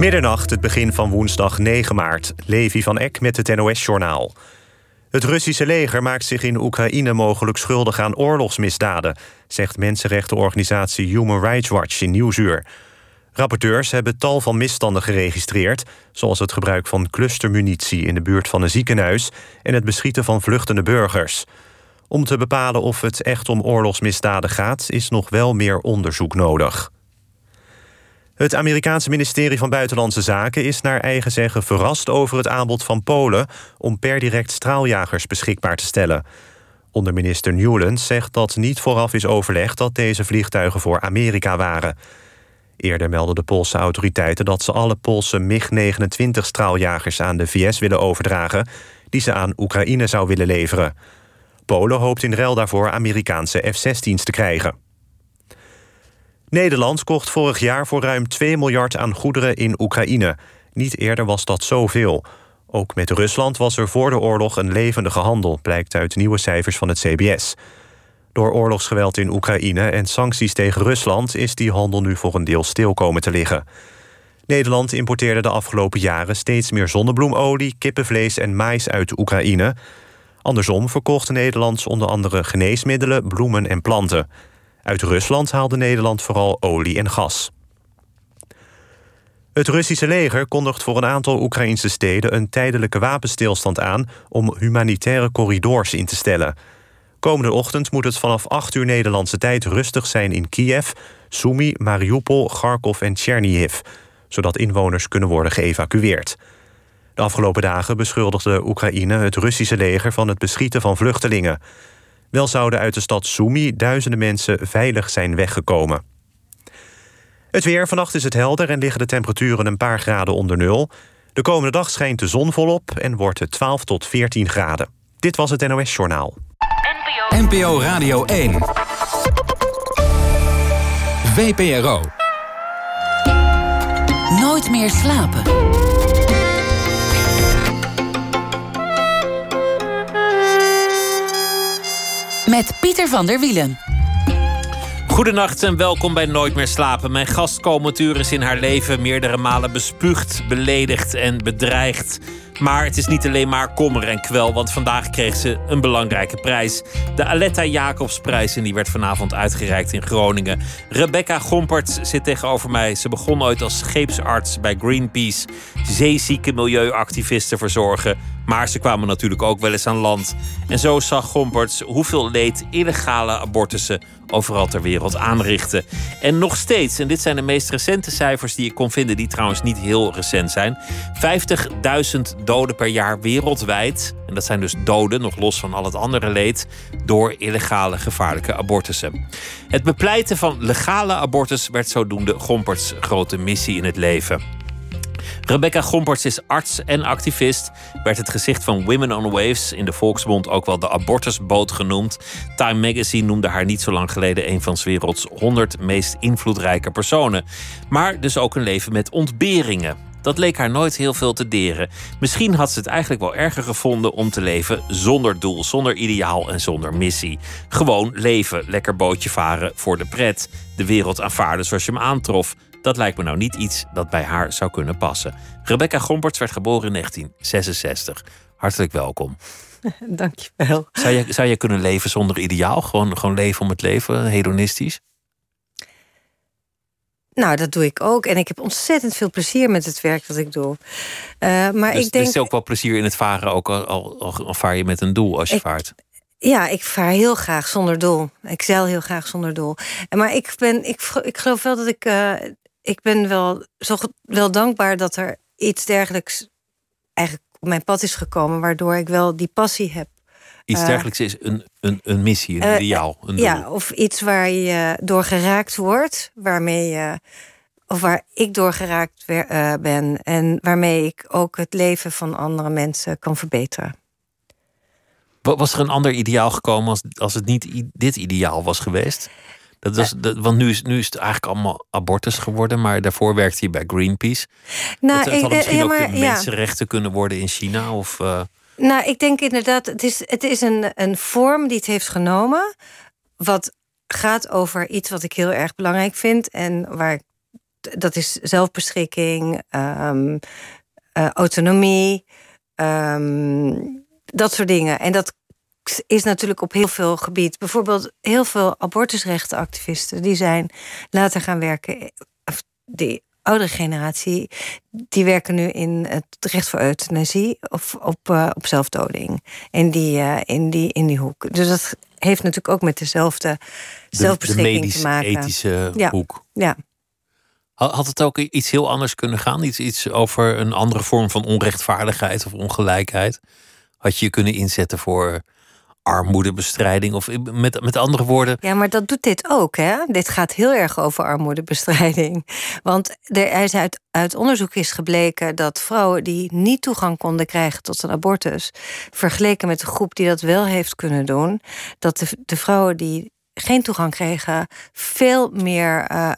Middernacht, het begin van woensdag 9 maart. Levi van Eck met het NOS-journaal. Het Russische leger maakt zich in Oekraïne mogelijk schuldig aan oorlogsmisdaden... zegt mensenrechtenorganisatie Human Rights Watch in Nieuwsuur. Rapporteurs hebben tal van misstanden geregistreerd... zoals het gebruik van clustermunitie in de buurt van een ziekenhuis... en het beschieten van vluchtende burgers. Om te bepalen of het echt om oorlogsmisdaden gaat... is nog wel meer onderzoek nodig. Het Amerikaanse ministerie van Buitenlandse Zaken is naar eigen zeggen verrast over het aanbod van Polen om per direct straaljagers beschikbaar te stellen. Onderminister Newland zegt dat niet vooraf is overlegd dat deze vliegtuigen voor Amerika waren. Eerder meldden de Poolse autoriteiten dat ze alle Poolse MiG-29 straaljagers aan de VS willen overdragen, die ze aan Oekraïne zou willen leveren. Polen hoopt in ruil daarvoor Amerikaanse F-16's te krijgen. Nederland kocht vorig jaar voor ruim 2 miljard aan goederen in Oekraïne. Niet eerder was dat zoveel. Ook met Rusland was er voor de oorlog een levendige handel, blijkt uit nieuwe cijfers van het CBS. Door oorlogsgeweld in Oekraïne en sancties tegen Rusland is die handel nu voor een deel stil komen te liggen. Nederland importeerde de afgelopen jaren steeds meer zonnebloemolie, kippenvlees en mais uit Oekraïne. Andersom verkocht Nederland onder andere geneesmiddelen, bloemen en planten. Uit Rusland haalde Nederland vooral olie en gas. Het Russische leger kondigt voor een aantal Oekraïnse steden... een tijdelijke wapenstilstand aan om humanitaire corridors in te stellen. Komende ochtend moet het vanaf 8 uur Nederlandse tijd rustig zijn in Kiev... Sumy, Mariupol, Kharkov en Chernihiv... zodat inwoners kunnen worden geëvacueerd. De afgelopen dagen beschuldigde Oekraïne het Russische leger... van het beschieten van vluchtelingen... Wel zouden uit de stad Sumy duizenden mensen veilig zijn weggekomen. Het weer. Vannacht is het helder en liggen de temperaturen een paar graden onder nul. De komende dag schijnt de zon volop en wordt het 12 tot 14 graden. Dit was het NOS Journaal. NPO, NPO Radio 1. VPRO. Nooit meer slapen. Met Pieter van der Wielen. Goedenacht en welkom bij Nooit meer slapen. Mijn gastcomutuur is in haar leven meerdere malen bespuugd, beledigd en bedreigd. Maar het is niet alleen maar kommer en kwel, want vandaag kreeg ze een belangrijke prijs. De Aletta Jacobsprijs en die werd vanavond uitgereikt in Groningen. Rebecca Gomperts zit tegenover mij. Ze begon ooit als scheepsarts bij Greenpeace. Zeezieke milieuactivisten verzorgen. Maar ze kwamen natuurlijk ook wel eens aan land. En zo zag Gomperts hoeveel leed illegale abortussen overal ter wereld aanrichten. En nog steeds, en dit zijn de meest recente cijfers die ik kon vinden, die trouwens niet heel recent zijn: 50.000 doden per jaar wereldwijd. En dat zijn dus doden, nog los van al het andere leed, door illegale gevaarlijke abortussen. Het bepleiten van legale abortus werd zodoende Gomperts grote missie in het leven. Rebecca Gomperts is arts en activist. Werd het gezicht van Women on Waves, in de Volksmond ook wel de abortusboot genoemd. Time Magazine noemde haar niet zo lang geleden een van 's werelds 100 meest invloedrijke personen. Maar dus ook een leven met ontberingen. Dat leek haar nooit heel veel te deren. Misschien had ze het eigenlijk wel erger gevonden om te leven zonder doel, zonder ideaal en zonder missie. Gewoon leven, lekker bootje varen voor de pret. De wereld aanvaarden zoals je hem aantrof. Dat lijkt me nou niet iets dat bij haar zou kunnen passen. Rebecca Gomperts werd geboren in 1966. Hartelijk welkom. Dankjewel. Zou je, zou je kunnen leven zonder ideaal? Gewoon, gewoon leven om het leven, hedonistisch? Nou, dat doe ik ook. En ik heb ontzettend veel plezier met het werk dat ik doe. Uh, maar dus, ik denk. Er is ook wel plezier in het varen, ook al, al, al vaar je met een doel als je vaart. Ja, ik vaar heel graag zonder doel. Ik zeil heel graag zonder doel. Maar ik, ben, ik, ik geloof wel dat ik uh, ik ben wel, zo, wel dankbaar dat er iets dergelijks eigenlijk op mijn pad is gekomen, waardoor ik wel die passie heb. Iets eh, dergelijks is een, een, een missie, een uh, ideaal. Een ja, of iets waar je door geraakt wordt, waarmee je, of waar ik door geraakt uh, ben en waarmee ik ook het leven van andere mensen kan verbeteren. Was er een ander ideaal gekomen als, als het niet dit ideaal was geweest? Dat was, dat, want nu is, nu is het eigenlijk allemaal abortus geworden, maar daarvoor werkte hij bij Greenpeace. Nou, dat, het had misschien ja, maar, ook de mensenrechten kunnen worden in China? Of, uh... Nou, ik denk inderdaad, het is, het is een, een vorm die het heeft genomen, wat gaat over iets wat ik heel erg belangrijk vind en waar ik dat is zelfbeschikking, ehm, eh, autonomie, ehm, dat soort dingen. En dat is natuurlijk op heel veel gebied. Bijvoorbeeld heel veel abortusrechtenactivisten die zijn later gaan werken. Die oudere generatie, die werken nu in het recht voor euthanasie of op, uh, op zelfdoding. In die, uh, in, die, in die hoek. Dus dat heeft natuurlijk ook met dezelfde de, zelfbeschikking de te maken. ethische ja. hoek. Ja. Had het ook iets heel anders kunnen gaan? Iets, iets over een andere vorm van onrechtvaardigheid of ongelijkheid? Had je je kunnen inzetten voor armoedebestrijding? Of met, met andere woorden. Ja, maar dat doet dit ook. Hè? Dit gaat heel erg over armoedebestrijding. Want er is uit, uit onderzoek is gebleken dat vrouwen die niet toegang konden krijgen tot een abortus, vergeleken met de groep die dat wel heeft kunnen doen, dat de, de vrouwen die geen toegang kregen, veel meer. Uh,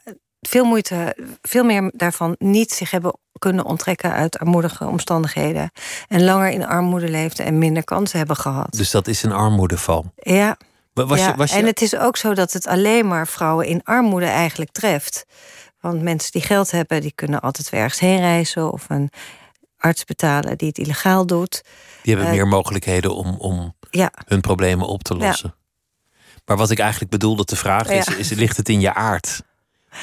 veel moeite, veel meer daarvan niet zich hebben kunnen onttrekken uit armoedige omstandigheden. En langer in armoede leefden en minder kansen hebben gehad. Dus dat is een armoedeval. Ja. Was ja. Je, was je... En het is ook zo dat het alleen maar vrouwen in armoede eigenlijk treft. Want mensen die geld hebben, die kunnen altijd weer ergens heen reizen of een arts betalen die het illegaal doet. Die hebben uh, meer mogelijkheden om, om ja. hun problemen op te lossen. Ja. Maar wat ik eigenlijk bedoelde te vragen is, is: ligt het in je aard?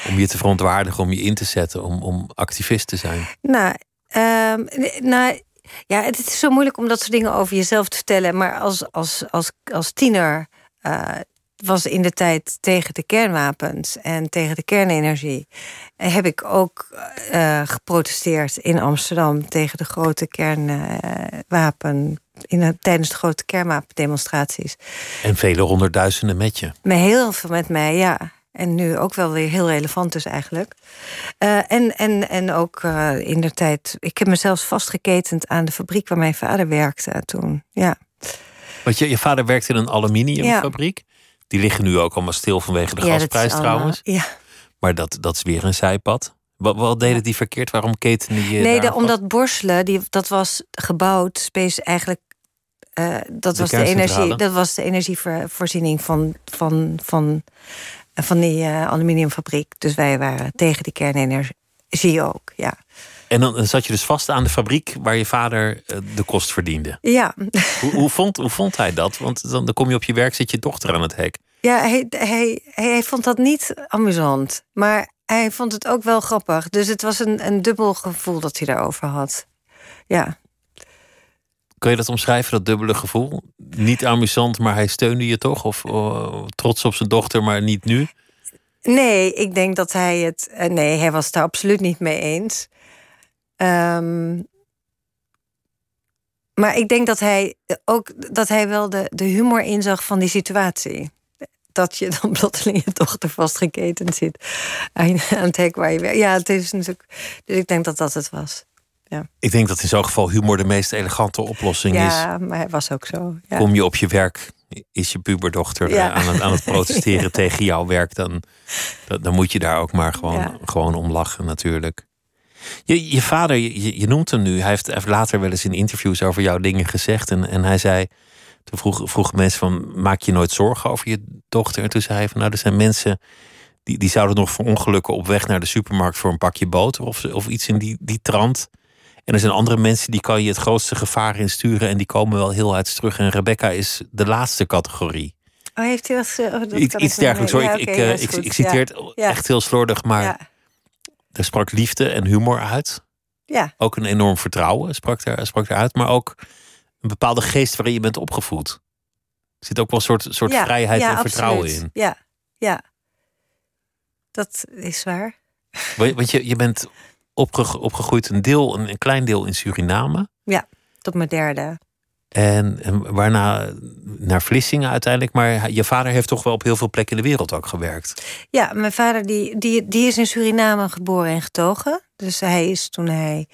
Om je te verontwaardigen, om je in te zetten, om, om activist te zijn? Nou, um, nou, ja, het is zo moeilijk om dat soort dingen over jezelf te vertellen. Maar als, als, als, als tiener uh, was in de tijd tegen de kernwapens en tegen de kernenergie. En heb ik ook uh, geprotesteerd in Amsterdam tegen de grote kernwapen. In, tijdens de grote kernwapendemonstraties. En vele honderdduizenden met je. Heel veel met mij, ja. En nu ook wel weer heel relevant dus eigenlijk. Uh, en, en, en ook uh, in de tijd... Ik heb mezelf vastgeketend aan de fabriek waar mijn vader werkte toen. Ja. Want je, je vader werkte in een aluminiumfabriek. Ja. Die liggen nu ook allemaal stil vanwege de ja, gasprijs trouwens. Ja. Maar dat, dat is weer een zijpad. Wat, wat deden die verkeerd? Waarom ketende je Nee, de, omdat Borselen, die, dat was gebouwd... Space eigenlijk uh, dat, De was de energie, dat was de energievoorziening van, van, van van die uh, aluminiumfabriek. Dus wij waren tegen die kernenergie ook, ja. En dan zat je dus vast aan de fabriek waar je vader uh, de kost verdiende. Ja. Hoe, hoe, vond, hoe vond hij dat? Want dan, dan kom je op je werk, zit je dochter aan het hek. Ja, hij, hij, hij vond dat niet amusant. Maar hij vond het ook wel grappig. Dus het was een, een dubbel gevoel dat hij daarover had. Ja. Kun je dat omschrijven, dat dubbele gevoel? Niet amusant, maar hij steunde je toch? Of oh, trots op zijn dochter, maar niet nu? Nee, ik denk dat hij het. Uh, nee, hij was daar absoluut niet mee eens. Um, maar ik denk dat hij ook dat hij wel de, de humor inzag van die situatie. Dat je dan plotseling je dochter vastgeketend zit aan het hek waar je werkt. Ja, het is natuurlijk. Dus ik denk dat dat het was. Ja. Ik denk dat in zo'n geval humor de meest elegante oplossing ja, is. Ja, maar het was ook zo. Ja. Kom je op je werk, is je puberdochter aan, het, aan het protesteren tegen jouw werk, dan, dan, dan moet je daar ook maar gewoon, gewoon om lachen natuurlijk. Je, je vader, je, je noemt hem nu, hij heeft, hij heeft later wel eens in interviews over jouw dingen gezegd. En, en hij zei, toen vroeg, vroegen mensen van, maak je nooit zorgen over je dochter? En toen zei hij van, nou er zijn mensen die, die zouden nog verongelukken op weg naar de supermarkt voor een pakje boter of, of iets in die, die trant. En er zijn andere mensen die kan je het grootste gevaar insturen en die komen wel heel uit terug. En Rebecca is de laatste categorie. Oh, heeft hij dat gezegd? Oh, dat Iets, iets dergelijks hoor. Ja, ik, ik, eh, ik, citeer het Ja. echt heel slordig, maar Ja. er sprak liefde en humor uit. Ja. Ook een enorm vertrouwen sprak, er, sprak eruit. Maar ook een bepaalde geest waarin je bent opgevoed. Er zit ook wel een soort, soort vrijheid en vertrouwen in. Ja, ja. Dat is waar. Want je, je bent opge, opgegroeid een deel, een, een klein deel in Suriname. Ja, tot mijn derde. En, en waarna naar Vlissingen uiteindelijk. Maar je vader heeft toch wel op heel veel plekken in de wereld ook gewerkt. Ja, mijn vader die, die, die is in Suriname geboren en getogen. Dus hij is toen hij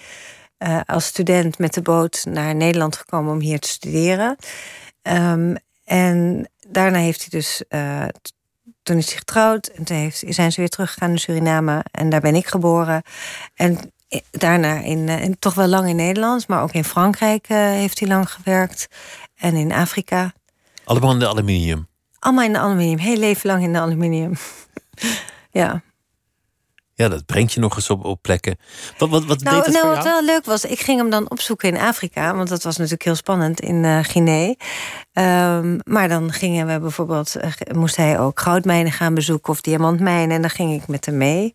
eh, als student met de boot naar Nederland gekomen om hier te studeren. Ehm, en daarna heeft hij dus. eh, toen is hij getrouwd en toen heeft, zijn ze weer teruggegaan naar Suriname. En daar ben ik geboren. En daarna in, eh, in- toch wel lang in Nederland, maar ook in Frankrijk eh, heeft hij lang gewerkt. En in Afrika. Allemaal in de aluminium. Allemaal in de aluminium. Heel leven lang in de aluminium. ja. Ja, dat brengt je nog eens op, op plekken. Wat, wat, wat nou, deed het nou, voor wat jou? wel leuk was, ik ging hem dan opzoeken in Afrika, want dat was natuurlijk heel spannend in uh, Guinea. Um, maar dan gingen we bijvoorbeeld, uh, moest hij ook goudmijnen gaan bezoeken of diamantmijnen, en dan ging ik met hem mee.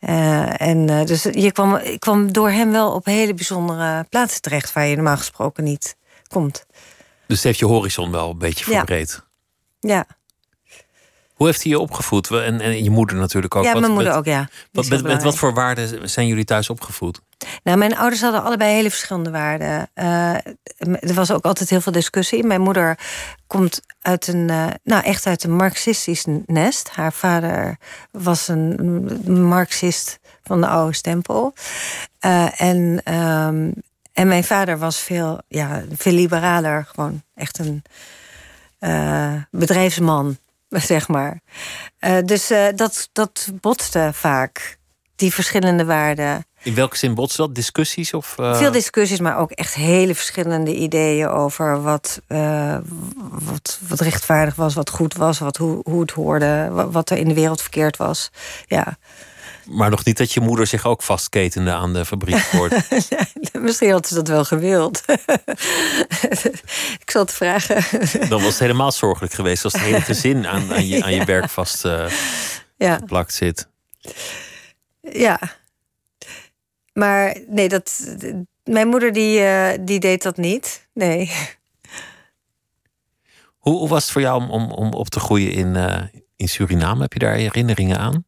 Uh, en dus je kwam, ik kwam door hem wel op hele bijzondere plaatsen terecht waar je normaal gesproken niet komt. Dus heeft je horizon wel een beetje verbreed. Ja. ja. Hoe heeft hij je opgevoed? En, en je moeder natuurlijk ook. Ja, wat, mijn moeder met, ook, ja. Wat, met, met, wat voor waarden zijn jullie thuis opgevoed? Nou, mijn ouders hadden allebei hele verschillende waarden. Uh, er was ook altijd heel veel discussie. Mijn moeder komt uit een, uh, nou echt uit een marxistisch nest. Haar vader was een marxist van de oude stempel. Uh, en, um, en mijn vader was veel, ja, veel liberaler. Gewoon echt een bedrijfsman zeg maar. Uh, dus uh, dat, dat botste vaak, die verschillende waarden. In welke zin botste dat? Discussies? Of, uh... Veel discussies, maar ook echt hele verschillende ideeën over wat, wat, wat rechtvaardig was, wat goed was, wat, hoe, hoe het hoorde, wat er in de wereld verkeerd was. Ja. Maar nog niet dat je moeder zich ook vastketende aan de fabriekpoort. Misschien had ze dat wel gewild. ik zal het vragen. Dan was het helemaal zorgelijk geweest als het hele gezin aan, aan, je, aan je werk vast uh, ja. geplakt zit. Ja. Maar nee, dat, mijn moeder die, uh, die deed dat niet. Nee. Hoe, hoe was het voor jou om, om, om op te groeien in, uh, in Suriname? Heb je daar herinneringen aan?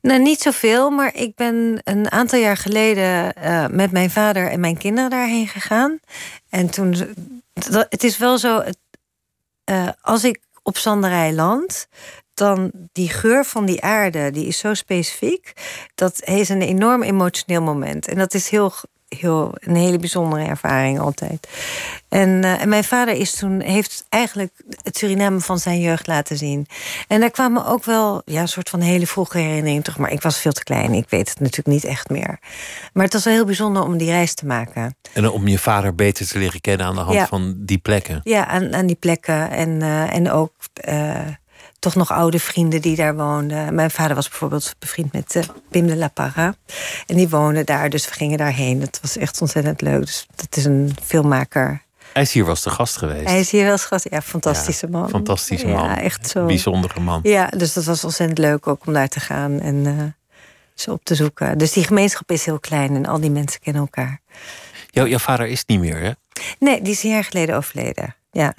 Nou, niet zoveel, maar ik ben een aantal jaar geleden uh, met mijn vader en mijn kinderen daarheen gegaan. En toen, het is wel zo, uh, als ik op Zanderij land, dan die geur van die aarde, die is zo specifiek. Dat is een enorm emotioneel moment. En dat is heel, heel, een hele bijzondere ervaring altijd. En, uh, en mijn vader is toen, heeft eigenlijk het Suriname van zijn jeugd laten zien. En daar kwamen ook wel ja, een soort van hele vroege herinneringen terug. Maar ik was veel te klein, ik weet het natuurlijk niet echt meer. Maar het was wel heel bijzonder om die reis te maken. En om je vader beter te leren kennen aan de hand Ja. van die plekken. Ja, aan, aan die plekken. En, uh, en ook uh, toch nog oude vrienden die daar woonden. Mijn vader was bijvoorbeeld bevriend met uh, Pim de La Parra. En die woonde daar, dus we gingen daarheen. Dat was echt ontzettend leuk. Dus dat is een filmmaker. Hij is hier was de gast geweest. Hij is hier wel eens gast. Ja, fantastische Ja, man. Fantastische man. Ja, echt zo. Bijzondere man. Ja, dus dat was ontzettend leuk ook om daar te gaan en uh, ze op te zoeken. Dus die gemeenschap is heel klein en al die mensen kennen elkaar. Jouw, jouw vader is niet meer, hè? Nee, die is een jaar geleden overleden. Ja.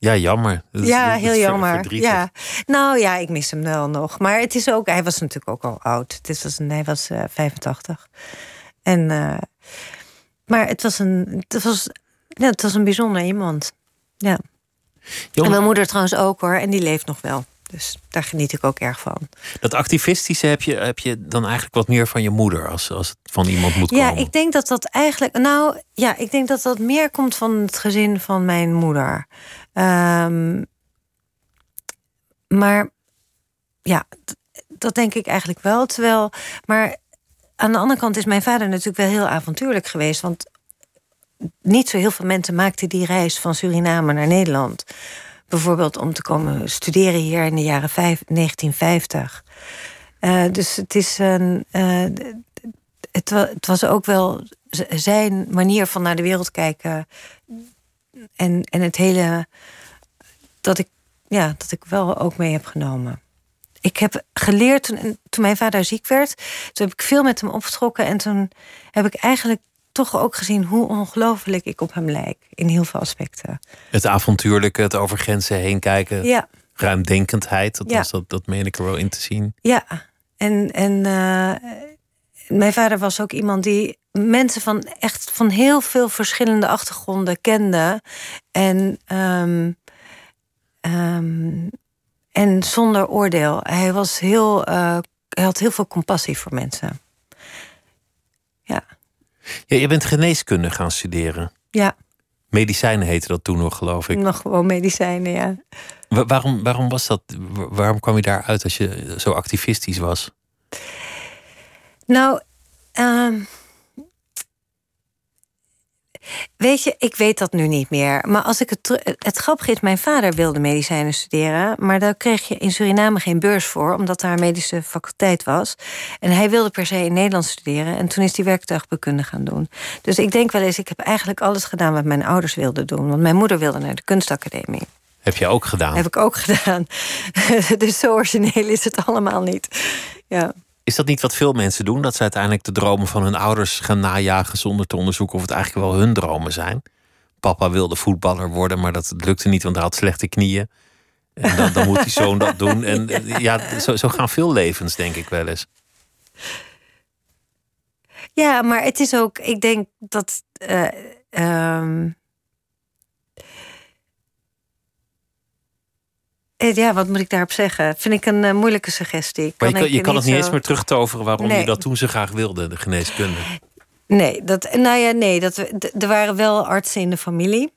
Ja, jammer. Dat ja, is heel jammer. verdrietig. Ja. Nou ja, ik mis hem wel nog. Maar het is ook, hij was natuurlijk ook al oud. Het is, was hij was uh, 85. En, uh, maar het was een, het was, ja, het was een bijzonder iemand. Ja. En mijn moeder trouwens ook hoor. En die leeft nog wel. Dus daar geniet ik ook erg van. Dat activistische heb je, heb je dan eigenlijk wat meer van je moeder als, als het van iemand moet Ja, komen. ik denk dat dat eigenlijk. Nou ja, ik denk dat dat meer komt van het gezin van mijn moeder. Um, maar ja, dat denk ik eigenlijk wel. Terwijl, maar aan de andere kant is mijn vader natuurlijk wel heel avontuurlijk geweest. Want niet zo heel veel mensen maakten die reis van Suriname naar Nederland. Bijvoorbeeld om te komen studeren hier in de jaren vijf, 1950. Uh, dus het is een. Uh, het, wa- het was ook wel zijn manier van naar de wereld kijken. En, en het hele. Dat ik, ja, dat ik wel ook mee heb genomen. Ik heb geleerd toen, toen mijn vader ziek werd. Toen heb ik veel met hem opgetrokken. En toen heb ik eigenlijk toch ook gezien hoe ongelooflijk ik op hem lijk. In heel veel aspecten. Het avontuurlijke, het over grenzen heen kijken. Ja, Ruimdenkendheid, dat, Ja. was, dat, dat meen ik er wel in te zien. ja. En, en eh, mijn vader was ook iemand die mensen van echt van heel veel verschillende achtergronden kende. En, ehm, ehm, en zonder oordeel. Hij was heel. eh, hij had heel veel compassie voor mensen. Ja, je bent geneeskunde gaan studeren. ja Medicijnen heette dat toen nog, geloof ik. nog gewoon medicijnen, ja. Wa- waarom, waarom was dat? Wa- Waarom kwam je daaruit als je zo activistisch was? Nou, ehm, Weet je, ik weet dat nu niet meer. Maar als ik het. Het grappige is, mijn vader wilde medicijnen studeren. Maar daar kreeg je in Suriname geen beurs voor, omdat daar een medische faculteit was. En hij wilde per se in Nederland studeren. En toen is hij werktuigbekunde gaan doen. Dus ik denk wel eens, ik heb eigenlijk alles gedaan wat mijn ouders wilden doen. Want mijn moeder wilde naar de kunstacademie. Heb je ook gedaan. Heb ik ook gedaan. dus zo origineel is het allemaal niet. Ja. Is dat niet wat veel mensen doen? Dat ze uiteindelijk de dromen van hun ouders gaan najagen zonder te onderzoeken of het eigenlijk wel hun dromen zijn. Papa wilde voetballer worden, maar dat lukte niet, want hij had slechte knieën. En dan, dan moet die zoon dat doen. En eh, ja, zo, zo gaan veel levens, denk ik wel eens. Ja, maar het is ook, ik denk dat. eh, ehm, ja, wat moet ik daarop zeggen? Vind ik een eh, moeilijke suggestie. Maar je kan, je kan het niet zo- eens meer terugtoveren waarom je Nee. dat toen zo graag wilde, de geneeskunde. Nee, dat, nou ja, nee dat, er waren wel artsen in de familie.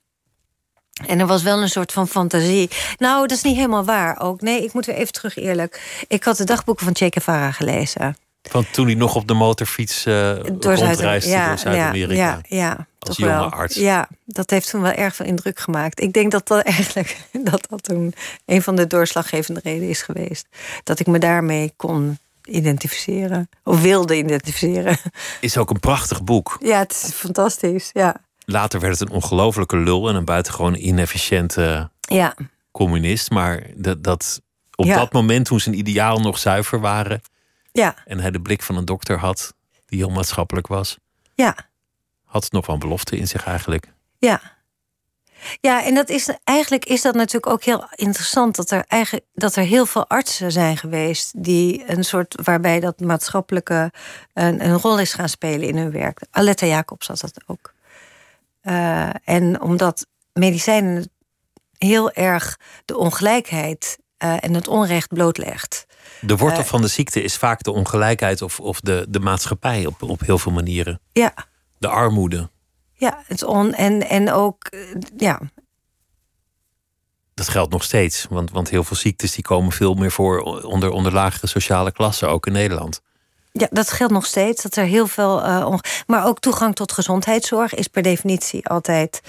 En er was wel een soort van fantasie. Nou, dat is niet helemaal waar ook. Nee, ik moet weer even terug eerlijk. Ik had de dagboeken van Che Guevara gelezen. Want toen hij nog op de motorfiets eh Door door Zuid-Amerika. Ja, ja, ja, Als toch jonge wel. arts. Ja, dat heeft toen wel erg veel indruk gemaakt. Ik denk dat dat eigenlijk dat dat toen een van de doorslaggevende redenen is geweest. Dat ik me daarmee kon identificeren. Of wilde identificeren. Is ook een prachtig boek. Ja, het is fantastisch. Ja, Later werd het een ongelofelijke lul en een buitengewoon inefficiënte ja. communist. Maar dat, dat op Ja. dat moment, toen zijn ideaal nog zuiver waren ja. en hij de blik van een dokter had, die heel maatschappelijk was, ja. had het nog wel een belofte in zich eigenlijk. Ja. Ja, en dat is, eigenlijk is dat natuurlijk ook heel interessant dat er, eigenlijk, dat er heel veel artsen zijn geweest die een soort waarbij dat maatschappelijke een, een rol is gaan spelen in hun werk. Aletta Jacobs had dat ook. Eh, en omdat medicijnen heel erg de ongelijkheid eh, en het onrecht blootlegt. De wortel Eh, van de ziekte is vaak de ongelijkheid of, of de, de maatschappij op, op heel veel manieren. Ja, De armoede. ja het on, en, en ook, eh, ja, Dat geldt nog steeds, want, want heel veel ziektes die komen veel meer voor onder, onder lagere sociale klassen, ook in Nederland. Ja, dat geldt nog steeds. Dat er heel veel. onge- maar ook toegang tot gezondheidszorg is per definitie altijd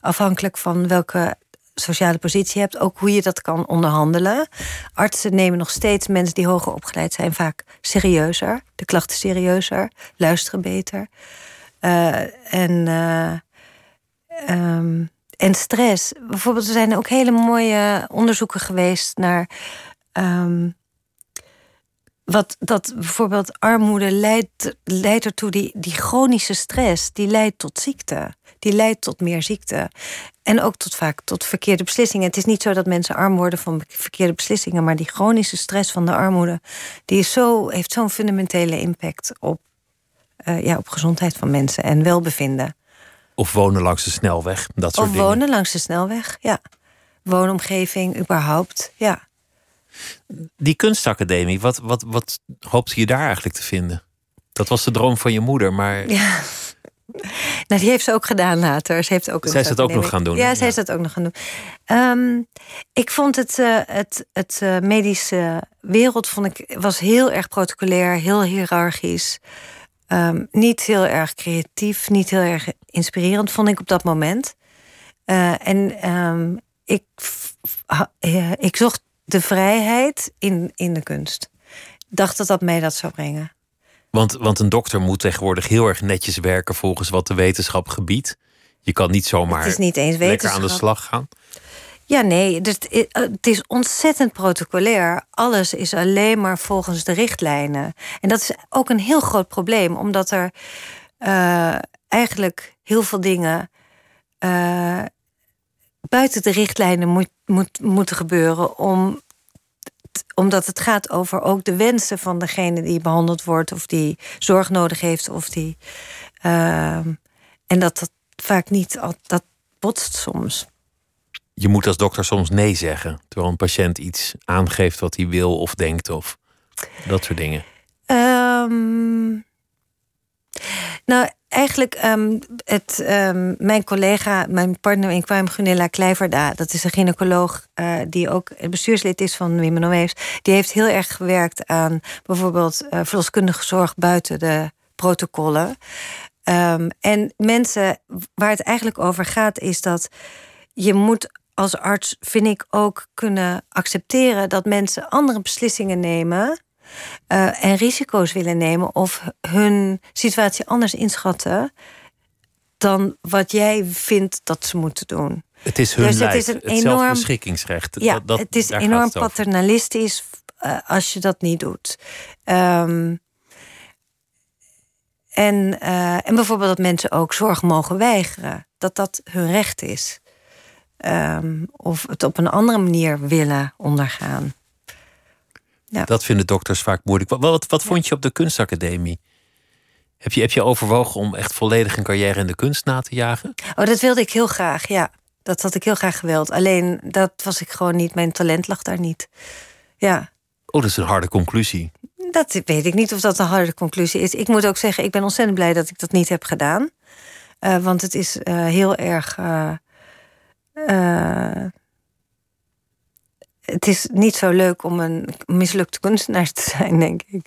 afhankelijk van welke sociale positie hebt. Ook hoe je dat kan onderhandelen. Artsen nemen nog steeds mensen die hoger opgeleid zijn vaak serieuzer. De klachten serieuzer, luisteren beter. Eh, en. eh, ehm, en stress. Bijvoorbeeld, er zijn ook hele mooie onderzoeken geweest naar. ehm, wat dat bijvoorbeeld armoede leidt, leidt ertoe, die, die chronische stress, die leidt tot ziekte. Die leidt tot meer ziekte. En ook tot vaak tot verkeerde beslissingen. Het is niet zo dat mensen arm worden van verkeerde beslissingen, maar die chronische stress van de armoede, die is zo, heeft zo'n fundamentele impact op, eh, ja, op gezondheid van mensen en welbevinden. Of wonen langs de snelweg, dat soort Of dingen. wonen langs de snelweg, ja. Woonomgeving, überhaupt, ja. Die kunstacademie, wat, wat, wat hoopte je daar eigenlijk te vinden? Dat was de droom van je moeder, maar Ja. Nou, die heeft ze ook gedaan later. Ze heeft ook Zij is dat ook nog gaan doen, Ja, zij is dat ook nog gaan doen. Ehm, ik vond het, eh, het, het eh, medische wereld vond ik, was heel erg protocolair, heel hiërarchisch. Ehm, niet heel erg creatief, niet heel erg inspirerend, vond ik op dat moment. Eh, en ehm, ik, ik zocht de vrijheid in, in de kunst. Ik dacht dat dat mij dat zou brengen. Want, want een dokter moet tegenwoordig heel erg netjes werken volgens wat de wetenschap gebiedt. Je kan niet zomaar het is niet eens lekker aan de slag gaan. Ja, nee, dus het i- het is ontzettend protocolair. Alles is alleen maar volgens de richtlijnen. En dat is ook een heel groot probleem, omdat er eh, eigenlijk heel veel dingen eh, buiten de richtlijnen moet, moet, moeten gebeuren. Om, omdat het gaat over ook de wensen van degene die behandeld wordt, of die zorg nodig heeft, of die. ehm, en dat dat vaak niet dat botst soms. Je moet als dokter soms nee zeggen. Terwijl een patiënt iets aangeeft wat hij wil of denkt of dat soort dingen. Ehm, nou, eigenlijk, ehm, het, ehm, mijn collega, mijn partner in crime, Gunilla Kleiverda, dat is een gynaecoloog eh, die ook bestuurslid is van Women Waves, die heeft heel erg gewerkt aan bijvoorbeeld eh, verloskundige zorg buiten de protocollen. Ehm, en mensen, waar het eigenlijk over gaat, is dat je moet als arts, vind ik, ook kunnen accepteren dat mensen andere beslissingen nemen. Uh, en risico's willen nemen of hun situatie anders inschatten dan wat jij vindt dat ze moeten doen. Het is hun dus het is een het enorm beschikkingsrecht. Ja, dat, het is enorm paternalistisch uh, als je dat niet doet. Um, en, uh, en bijvoorbeeld dat mensen ook zorg mogen weigeren. Dat dat hun recht is. Um, of het op een andere manier willen ondergaan. Ja. Dat vinden dokters vaak moeilijk. Wat, wat, wat vond je op de kunstacademie? Heb je, heb je overwogen om echt volledig een carrière in de kunst na te jagen? Oh, dat wilde ik heel graag, ja. Dat had ik heel graag gewild. Alleen dat was ik gewoon niet. Mijn talent lag daar niet. Ja. Oh, dat is een harde conclusie. Dat weet ik niet of dat een harde conclusie is. Ik moet ook zeggen, ik ben ontzettend blij dat ik dat niet heb gedaan. Uh, want het is uh, heel erg. Uh, het is niet zo leuk om een mislukte kunstenaar te zijn, denk ik.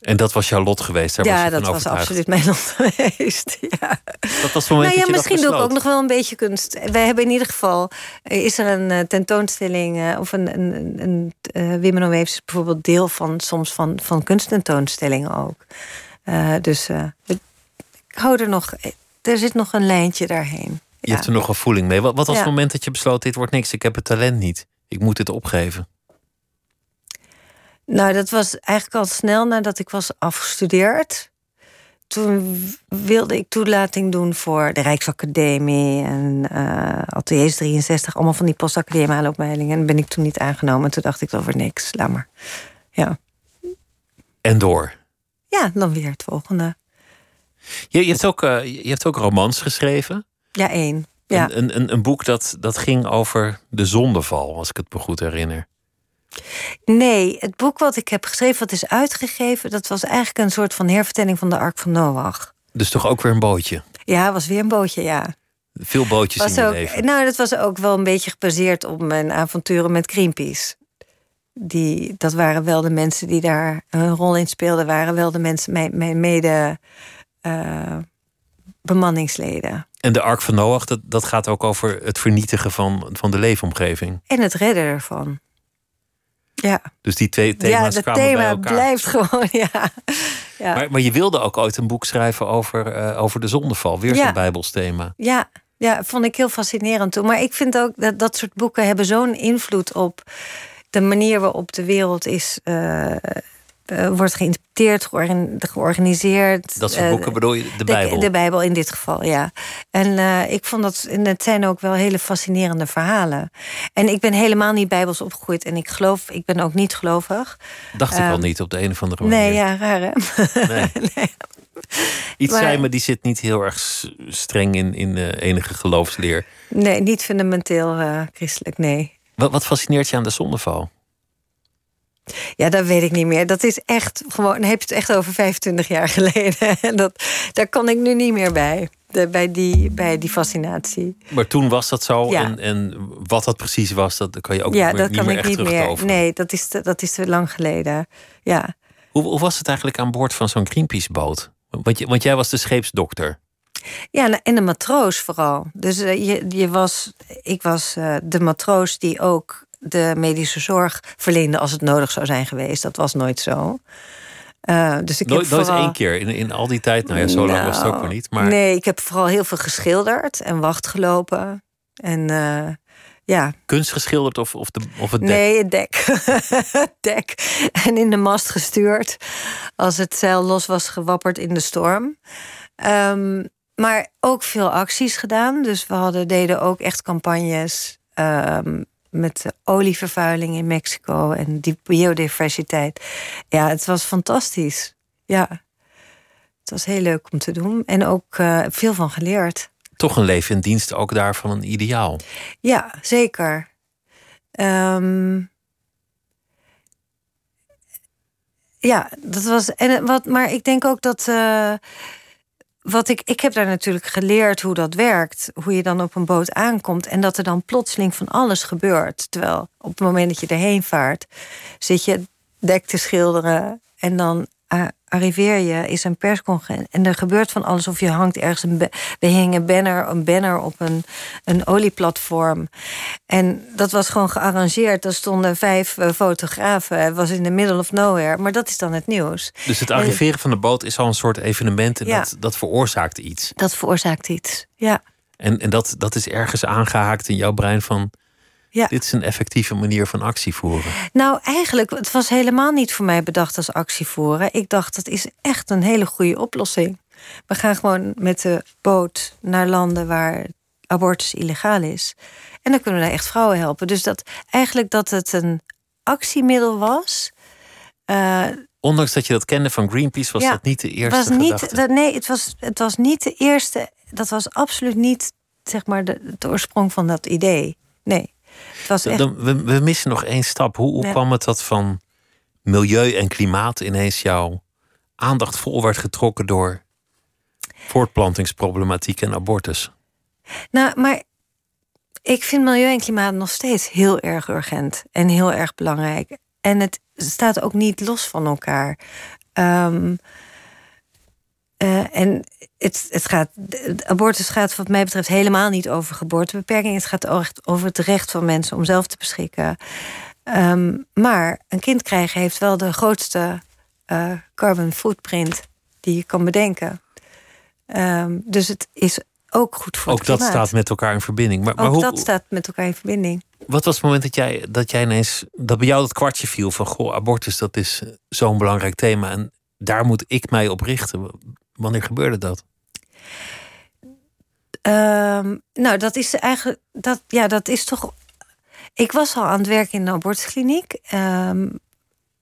En dat was jouw lot geweest? Daar ja, was dat was absoluut mijn lot geweest. Ja. Dat was het moment nou, ja, Misschien doe ik ook nog wel een beetje kunst. Wij hebben in ieder geval... Is er een uh, tentoonstelling... Uh, of een, een, een Women Waves bijvoorbeeld deel van... soms van, van kunsttentoonstellingen ook. dus ik hou er nog... Er zit nog een lijntje daarheen. Je hebt er nog een voeling mee. Wat, wat was het moment dat je besloot... dit wordt niks, ik heb het talent niet. Ik moet het opgeven? Nou, dat was eigenlijk al snel nadat ik was afgestudeerd. Toen wilde ik toelating doen voor de Rijksacademie en uh, Ateliers 63, allemaal van die postacademie opleidingen. En ben ik toen niet aangenomen. Toen dacht ik over niks, laat maar. Ja. En door? Ja, dan weer het volgende. Je, je, hebt, ook, uh, je hebt ook romans geschreven. Ja, één. Ja. Een, een, een boek dat, dat ging over de zondeval, als ik het me goed herinner. Nee, het boek wat ik heb geschreven, wat is uitgegeven, dat was eigenlijk een soort van hervertelling van de Ark van Noach. Dus toch ook weer een bootje? Ja, was weer een bootje, ja. Veel bootjes was in je ook, leven. Nou, dat was ook wel een beetje gebaseerd op mijn avonturen met Greenpeace. Die, dat waren wel de mensen die daar een rol in speelden, waren wel de mensen, mijn, mijn mede uh, bemanningsleden. En de Ark van Noach, dat, dat gaat ook over het vernietigen van, van de leefomgeving. En het redden ervan. Ja. Dus die twee thema's ja, kwamen thema bij elkaar. blijft gewoon, ja. ja. Maar, maar je wilde ook ooit een boek schrijven over, uh, over de zondeval. Weer zo'n Bijbels thema. Ja, ja, vond ik heel fascinerend toen. Maar ik vind ook dat dat soort boeken hebben zo'n invloed op de manier waarop de wereld is uh, uh, wordt geïnterpreteerd, georganiseerd. Dat soort eh, boeken bedoel je? De Bijbel? De, Bijbel in dit geval, ja. En uh, ik vond dat, en het zijn ook wel hele fascinerende verhalen. En ik ben helemaal niet Bijbels opgegroeid en ik geloof, ik ben ook niet gelovig. Dacht ik al niet op de een of andere manier. Nee, ja, raar hè? Nee. nee. Iets maar, zei me, die zit niet heel erg streng in, in enige geloofsleer. Nee, niet fundamenteel christelijk, nee. Wat, wat fascineert je aan de zondeval? Ja, dat weet ik niet meer. Dat is echt gewoon, heb je het echt over 25 jaar geleden. En dat, daar kan ik nu niet meer bij. De, bij, die, bij die fascinatie. Maar toen was dat zo. Ja. En, en wat dat precies was, dat kan je ook ja, niet, dat niet kan meer ik echt niet meer. Nee, dat is, te, dat is te lang geleden. Ja. Hoe, hoe was het eigenlijk aan boord van zo'n Greenpeace-boot? Want, want jij was de scheepsdokter. Ja, en de matroos vooral. Dus uh, je, je was, ik was uh, de matroos die ook de medische zorg verleende als het nodig zou zijn geweest. Dat was nooit zo. Uh, dus ik nooit, heb vooral... nooit één keer in, in al die tijd. Nou ja, zo lang was het ook nog niet. Maar... Nee, ik heb vooral heel veel geschilderd en wacht gelopen. En uh, ja. Kunst geschilderd of, of, de, of het dek? Nee, het dek. dek. En in de mast gestuurd. Als het zeil los was gewapperd in de storm. Um, maar ook veel acties gedaan. Dus we hadden, deden ook echt campagnes. Um, met de olievervuiling in Mexico en die biodiversiteit. Ja, het was fantastisch. Ja, het was heel leuk om te doen en ook uh, veel van geleerd. Toch een leven in dienst ook daarvan een ideaal. Ja, zeker. Um, ja, dat was. En wat, maar ik denk ook dat. Uh, wat ik, ik heb daar natuurlijk geleerd hoe dat werkt. Hoe je dan op een boot aankomt. En dat er dan plotseling van alles gebeurt. Terwijl op het moment dat je erheen vaart, zit je dek te schilderen. En dan arriveer je, is een persconferentie. En er gebeurt van alles. Of je hangt ergens een. We hingen een banner, een banner op een, een olieplatform. En dat was gewoon gearrangeerd. Er stonden vijf uh, fotografen. Het was in the middle of nowhere. Maar dat is dan het nieuws. Dus het arriveren van de boot is al een soort evenement. En dat, dat veroorzaakt iets. Dat veroorzaakt iets, ja. En, en dat, dat is ergens aangehaakt in jouw brein van ja. Dit is een effectieve manier van actie voeren. Nou, eigenlijk, het was helemaal niet voor mij bedacht als actie voeren. Ik dacht, dat is echt een hele goede oplossing. We gaan gewoon met de boot naar landen waar abortus illegaal is. En dan kunnen we daar echt vrouwen helpen. Dus dat eigenlijk dat het een actiemiddel was. Uh, Ondanks dat je dat kende van Greenpeace, was dat niet de eerste. Was niet, dat, nee, het was, het was niet de eerste. Dat was absoluut niet zeg maar de, de oorsprong van dat idee. Nee we, we, missen nog één stap. Hoe, hoe kwam het dat van milieu en klimaat ineens jouw aandacht vol werd getrokken door voortplantingsproblematiek en abortus? Nou, maar ik vind milieu en klimaat nog steeds heel erg urgent en heel erg belangrijk. En het staat ook niet los van elkaar. Um, uh, en het, het gaat, abortus gaat wat mij betreft helemaal niet over geboortebeperking. Het gaat echt over het recht van mensen om zelf te beschikken. Um, maar een kind krijgen heeft wel de grootste uh, carbon footprint die je kan bedenken. Um, dus het is ook goed voor ook het dat staat met elkaar in verbinding. Maar, maar ook hoe, dat staat met elkaar in verbinding. Wat was het moment dat jij, dat jij ineens... dat bij jou dat kwartje viel van... goh, abortus, dat is zo'n belangrijk thema... en daar moet ik mij op richten. Wanneer gebeurde dat? Um, nou, dat is eigenlijk. Dat, ja, dat is toch. Ik was al aan het werken in de abortuskliniek um,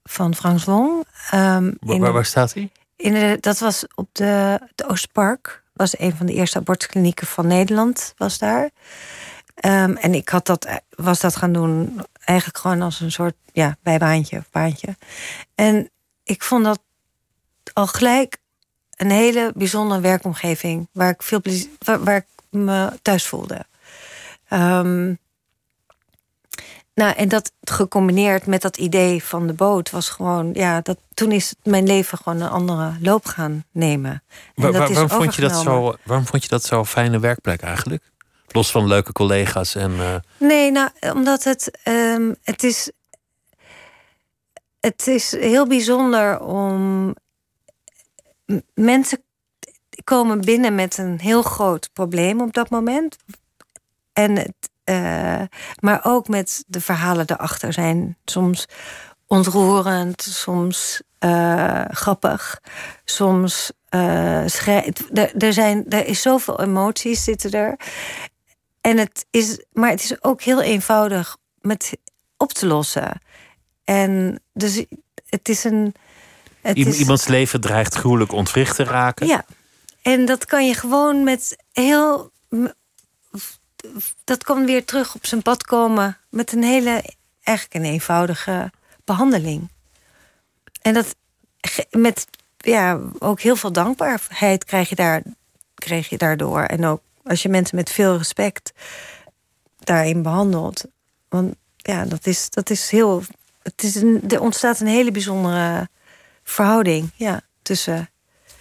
van Frans Wong. Um, waar, waar, staat hij? In de, dat was op de, de Oostpark. Was een van de eerste abortusklinieken van Nederland. Was daar. en ik had dat, was dat gaan doen eigenlijk gewoon als een soort ja, bijbaantje, baantje. En ik vond dat al gelijk een hele bijzondere werkomgeving waar ik veel plezier, waar, ik me thuis voelde. Um, nou, en dat gecombineerd met dat idee van de boot was gewoon, ja, dat, toen is mijn leven gewoon een andere loop gaan nemen. Waar, waarom, vond je dat zo, waarom vond je dat zo'n fijne werkplek eigenlijk? Los van leuke collega's en. Uh... Nee, nou, omdat het, um, het is. Het is heel bijzonder om mensen komen binnen met een heel groot probleem op dat moment. En het, uh, maar ook met de verhalen erachter zijn soms ontroerend, soms uh, grappig, soms uh, er, er, zijn, er is zoveel emoties zitten er. En het is, maar het is ook heel eenvoudig met op te lossen. En dus het is een Iemands leven dreigt gruwelijk ontwricht te raken. Ja, en dat kan je gewoon met heel. Dat kan weer terug op zijn pad komen met een hele, eigenlijk een eenvoudige behandeling. En dat met ja, ook heel veel dankbaarheid krijg je, daar, krijg je daardoor. En ook als je mensen met veel respect daarin behandelt. Want ja, dat is, dat is heel. Het is een, er ontstaat een hele bijzondere verhouding ja, tussen.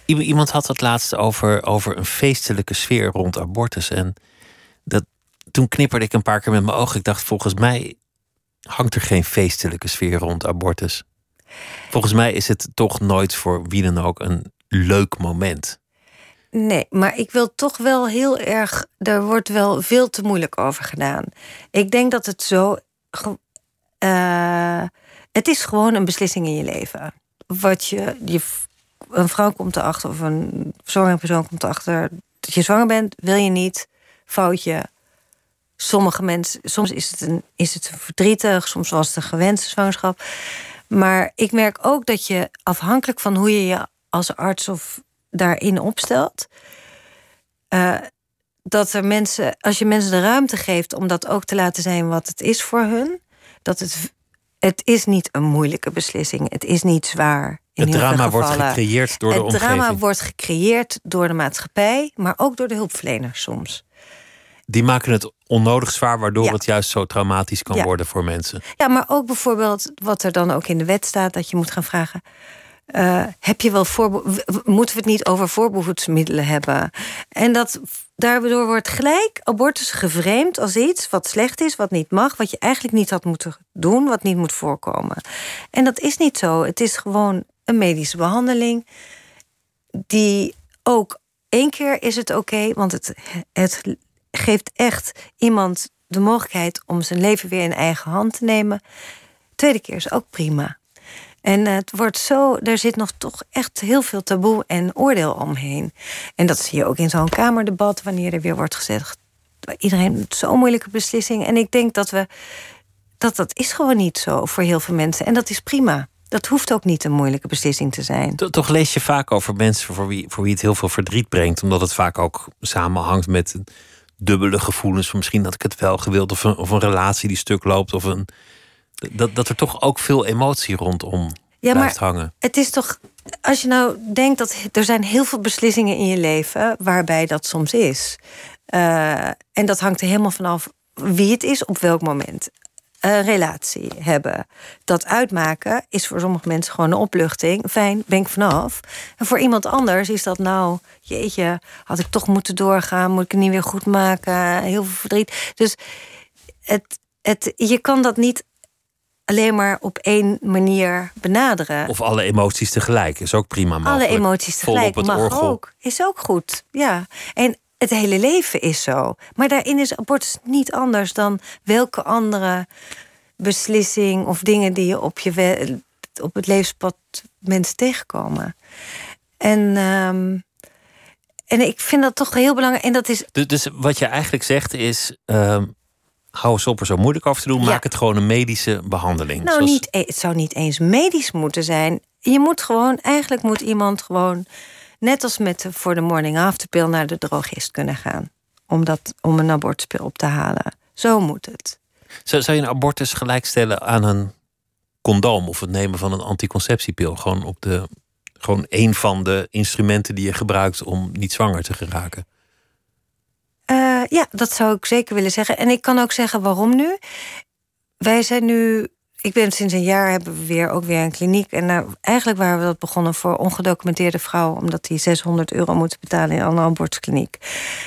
Iemand had het laatst over, over een feestelijke sfeer rond abortus. En dat, toen knipperde ik een paar keer met mijn ogen. Ik dacht, volgens mij hangt er geen feestelijke sfeer rond abortus. Volgens mij is het toch nooit voor wie dan ook een leuk moment. Nee, maar ik wil toch wel heel erg. Er wordt wel veel te moeilijk over gedaan. Ik denk dat het zo. Uh, het is gewoon een beslissing in je leven wat je. Een vrouw komt erachter, of een zwangere persoon komt erachter dat je zwanger bent, wil je niet, foutje. Sommige mensen, soms is het, een, is het verdrietig, soms was het een gewenste zwangerschap. Maar ik merk ook dat je afhankelijk van hoe je je als arts of daarin opstelt, uh, dat er mensen, als je mensen de ruimte geeft om dat ook te laten zijn wat het is voor hun, dat het het is niet een moeilijke beslissing. Het is niet zwaar. In het drama wordt gecreëerd door de omgeving. Het drama wordt gecreëerd door de maatschappij, maar ook door de hulpverleners soms. Die maken het onnodig zwaar, waardoor het juist zo traumatisch kan worden voor mensen. Ja, maar ook bijvoorbeeld wat er dan ook in de wet staat, dat je moet gaan vragen: uh, heb je wel moeten we het niet over voorbehoedsmiddelen hebben? En dat daardoor wordt gelijk abortus gevreemd als iets wat slecht is, wat niet mag, wat je eigenlijk niet had moeten doen, wat niet moet voorkomen. En dat is niet zo. Het is gewoon een medische behandeling die ook één keer is het oké, want het, het geeft echt iemand de mogelijkheid om zijn leven weer in eigen hand te nemen. Tweede keer is ook prima. En het wordt zo, er zit nog toch echt heel veel taboe en oordeel omheen. En dat zie je ook in zo'n kamerdebat, wanneer er weer wordt gezegd: iedereen zo'n moeilijke beslissing. En ik denk dat we dat dat is gewoon niet zo voor heel veel mensen. En dat is prima. Dat hoeft ook niet een moeilijke beslissing te zijn. Toch lees je vaak over mensen voor wie, voor wie het heel veel verdriet brengt, omdat het vaak ook samenhangt met dubbele gevoelens misschien had ik het wel gewild, of een, of een relatie die stuk loopt, of een dat, dat er toch ook veel emotie rondom ja, blijft maar hangen. Het is toch, als je nou denkt dat er zijn heel veel beslissingen in je leven waarbij dat soms is. Uh, en dat hangt er helemaal vanaf wie het is op welk moment. Een relatie hebben. Dat uitmaken is voor sommige mensen gewoon een opluchting. Fijn, ben ik vanaf. En voor iemand anders is dat nou, jeetje, had ik toch moeten doorgaan, moet ik het niet weer goed maken, heel veel verdriet. Dus het, het, je kan dat niet alleen maar op één manier benaderen. Of alle emoties tegelijk is ook prima mogelijk. Alle emoties tegelijk mag orgel. ook. Is ook goed, ja. En het hele leven is zo. Maar daarin is abortus niet anders dan welke andere beslissing of dingen die je op, je op het levenspad mensen tegenkomen. En, um, en ik vind dat toch heel belangrijk. En dat is... Dus, dus wat je eigenlijk zegt is. Um hou eens op er zo moeilijk over te doen. Maak het gewoon een medische behandeling. Nou, niet, e- het zou niet eens medisch moeten zijn. Je moet gewoon, eigenlijk moet iemand gewoon, net als met voor de morning after pill, naar de drogist kunnen gaan. Om, dat, om een abortuspil op te halen. Zo moet het. Zou, zou je een abortus gelijkstellen aan een condoom of het nemen van een anticonceptiepil? Gewoon op de. Gewoon een van de instrumenten die je gebruikt om niet zwanger te geraken. Uh, ja, dat zou ik zeker willen zeggen. En ik kan ook zeggen waarom nu. Wij zijn nu. Ik ben sinds een jaar hebben we weer ook weer een kliniek. En eigenlijk waren we dat begonnen voor ongedocumenteerde vrouwen, omdat die 600 euro moeten betalen in een abortuskliniek.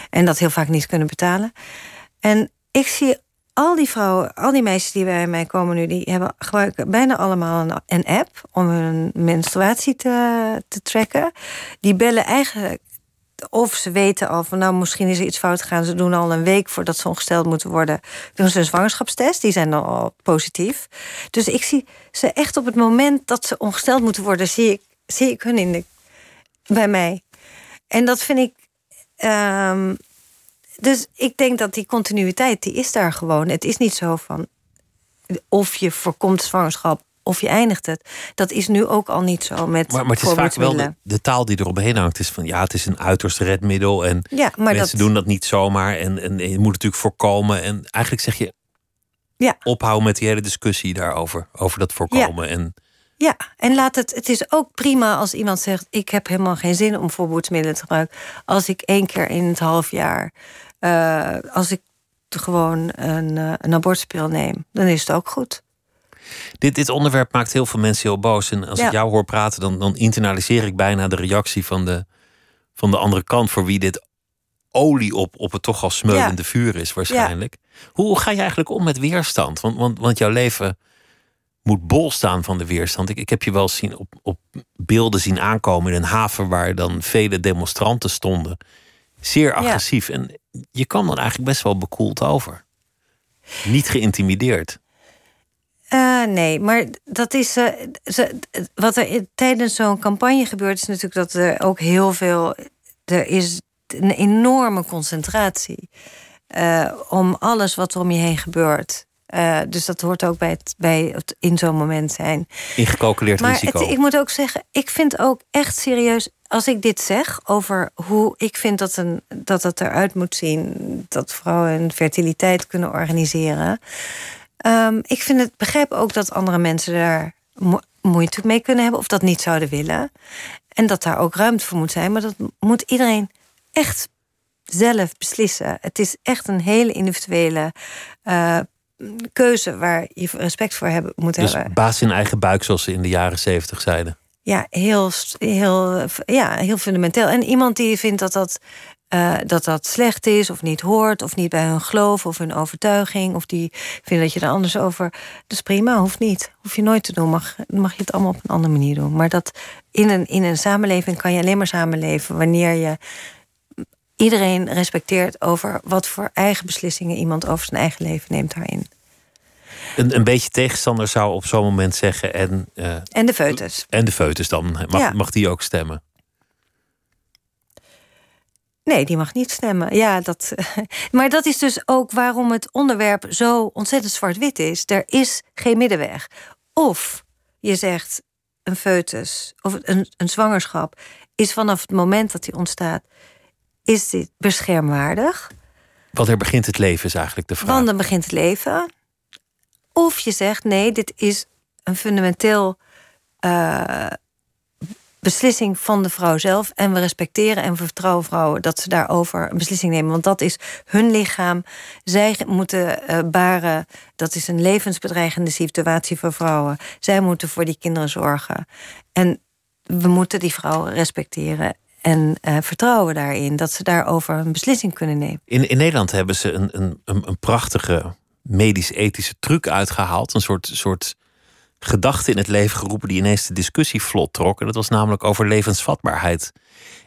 En dat heel vaak niet kunnen betalen. En ik zie al die vrouwen, al die meisjes die bij mij komen nu, die hebben gebruiken bijna allemaal een, een app om hun menstruatie te, te tracken. Die bellen eigenlijk of ze weten al van nou misschien is er iets fout gegaan. Ze doen al een week voordat ze ongesteld moeten worden. Doen ze een zwangerschapstest. Die zijn dan al positief. Dus ik zie ze echt op het moment dat ze ongesteld moeten worden, zie ik, zie ik hun in de, bij mij. En dat vind ik. Um, dus ik denk dat die continuïteit, die is daar gewoon. Het is niet zo van of je voorkomt zwangerschap of je eindigt het. Dat is nu ook al niet zo met Maar, maar het is vaak wel de, taal die eromheen hangt. is van ja, het is een uiterst redmiddel. En ja, maar mensen doen dat niet zomaar. En, en je moet natuurlijk voorkomen. En eigenlijk zeg je ja. ophouden met die hele discussie daarover. Over dat voorkomen. Ja. En, ja, en laat het. Het is ook prima als iemand zegt: Ik heb helemaal geen zin om voorboedsmiddelen te gebruiken. Als ik één keer in het half jaar. Uh, als ik gewoon een, uh, een abortuspil neem, dan is het ook goed. Dit, dit onderwerp maakt heel veel mensen heel boos. En als ik jou hoor praten, dan, dan internaliseer ik bijna de reactie van de, van de andere kant. Voor wie dit olie op, op het toch al smeulende vuur is, waarschijnlijk. Hoe ga je eigenlijk om met weerstand? Want, want, want jouw leven moet bol staan van de weerstand. Ik, ik heb je wel zien op, op beelden zien aankomen in een haven waar dan vele demonstranten stonden. Zeer agressief. En je kan dan eigenlijk best wel bekoeld over. Niet geïntimideerd. Uh, nee, maar dat is. Uh, ze, wat er tijdens zo'n campagne gebeurt, is natuurlijk dat er ook heel veel. Er is een enorme concentratie uh, om alles wat er om je heen gebeurt. dus dat hoort ook bij het, bij het in zo'n moment zijn. Ingecalculeerd maar risico. Het, ik moet ook zeggen, ik vind ook echt serieus. Als ik dit zeg over hoe ik vind dat, een, dat het eruit moet zien. dat vrouwen hun fertiliteit kunnen organiseren. Um, ik vind het, begrijp ook dat andere mensen daar moeite mee kunnen hebben of dat niet zouden willen. En dat daar ook ruimte voor moet zijn. Maar dat moet iedereen echt zelf beslissen. Het is echt een hele individuele uh, keuze waar je respect voor hebben, moet dus hebben. baas in eigen buik, zoals ze in de jaren zeventig zeiden. ja, heel, heel, ja, heel fundamenteel. En iemand die vindt dat dat, uh, dat dat slecht is, of niet hoort, of niet bij hun geloof of hun overtuiging, of die vindt dat je er anders over. Dat is prima, hoeft niet. Hoef je nooit te doen. Mag, mag je het allemaal op een andere manier doen. Maar dat in een, in een samenleving kan je alleen maar samenleven wanneer je iedereen respecteert over wat voor eigen beslissingen iemand over zijn eigen leven neemt daarin. Een, een beetje tegenstander zou op zo'n moment zeggen. En, uh, en de foetus. En de foetus dan. Mag, ja. mag die ook stemmen? Nee, die mag niet stemmen. Ja, dat, maar dat is dus ook waarom het onderwerp zo ontzettend zwart-wit is. Er is geen middenweg. Of je zegt een foetus of een, een zwangerschap is vanaf het moment dat die ontstaat, is dit beschermwaardig. Want er begint het leven, is eigenlijk de vraag. Want dan begint het leven. Of je zegt nee, dit is een fundamenteel uh, beslissing van de vrouw zelf. En we respecteren en we vertrouwen vrouwen dat ze daarover een beslissing nemen. Want dat is hun lichaam. Zij moeten uh, baren. Dat is een levensbedreigende situatie voor vrouwen. Zij moeten voor die kinderen zorgen. En we moeten die vrouwen respecteren. En uh, vertrouwen daarin dat ze daarover een beslissing kunnen nemen. In, in Nederland hebben ze een, een, een prachtige medisch-ethische truc uitgehaald. Een soort, soort gedachte in het leven geroepen die ineens de discussie vlot trok. En dat was namelijk over levensvatbaarheid.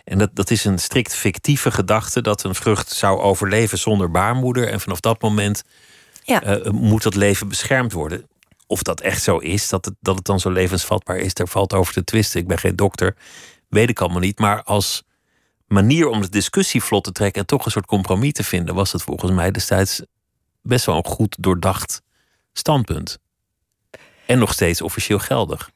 En dat, dat is een strikt fictieve gedachte dat een vrucht zou overleven zonder baarmoeder. En vanaf dat moment ja. uh, moet dat leven beschermd worden. Of dat echt zo is, dat het, dat het dan zo levensvatbaar is, daar valt over te twisten. Ik ben geen dokter, weet ik allemaal niet. Maar als manier om de discussie vlot te trekken en toch een soort compromis te vinden, was het volgens mij destijds best wel een goed doordacht standpunt. En nog steeds officieel geldig.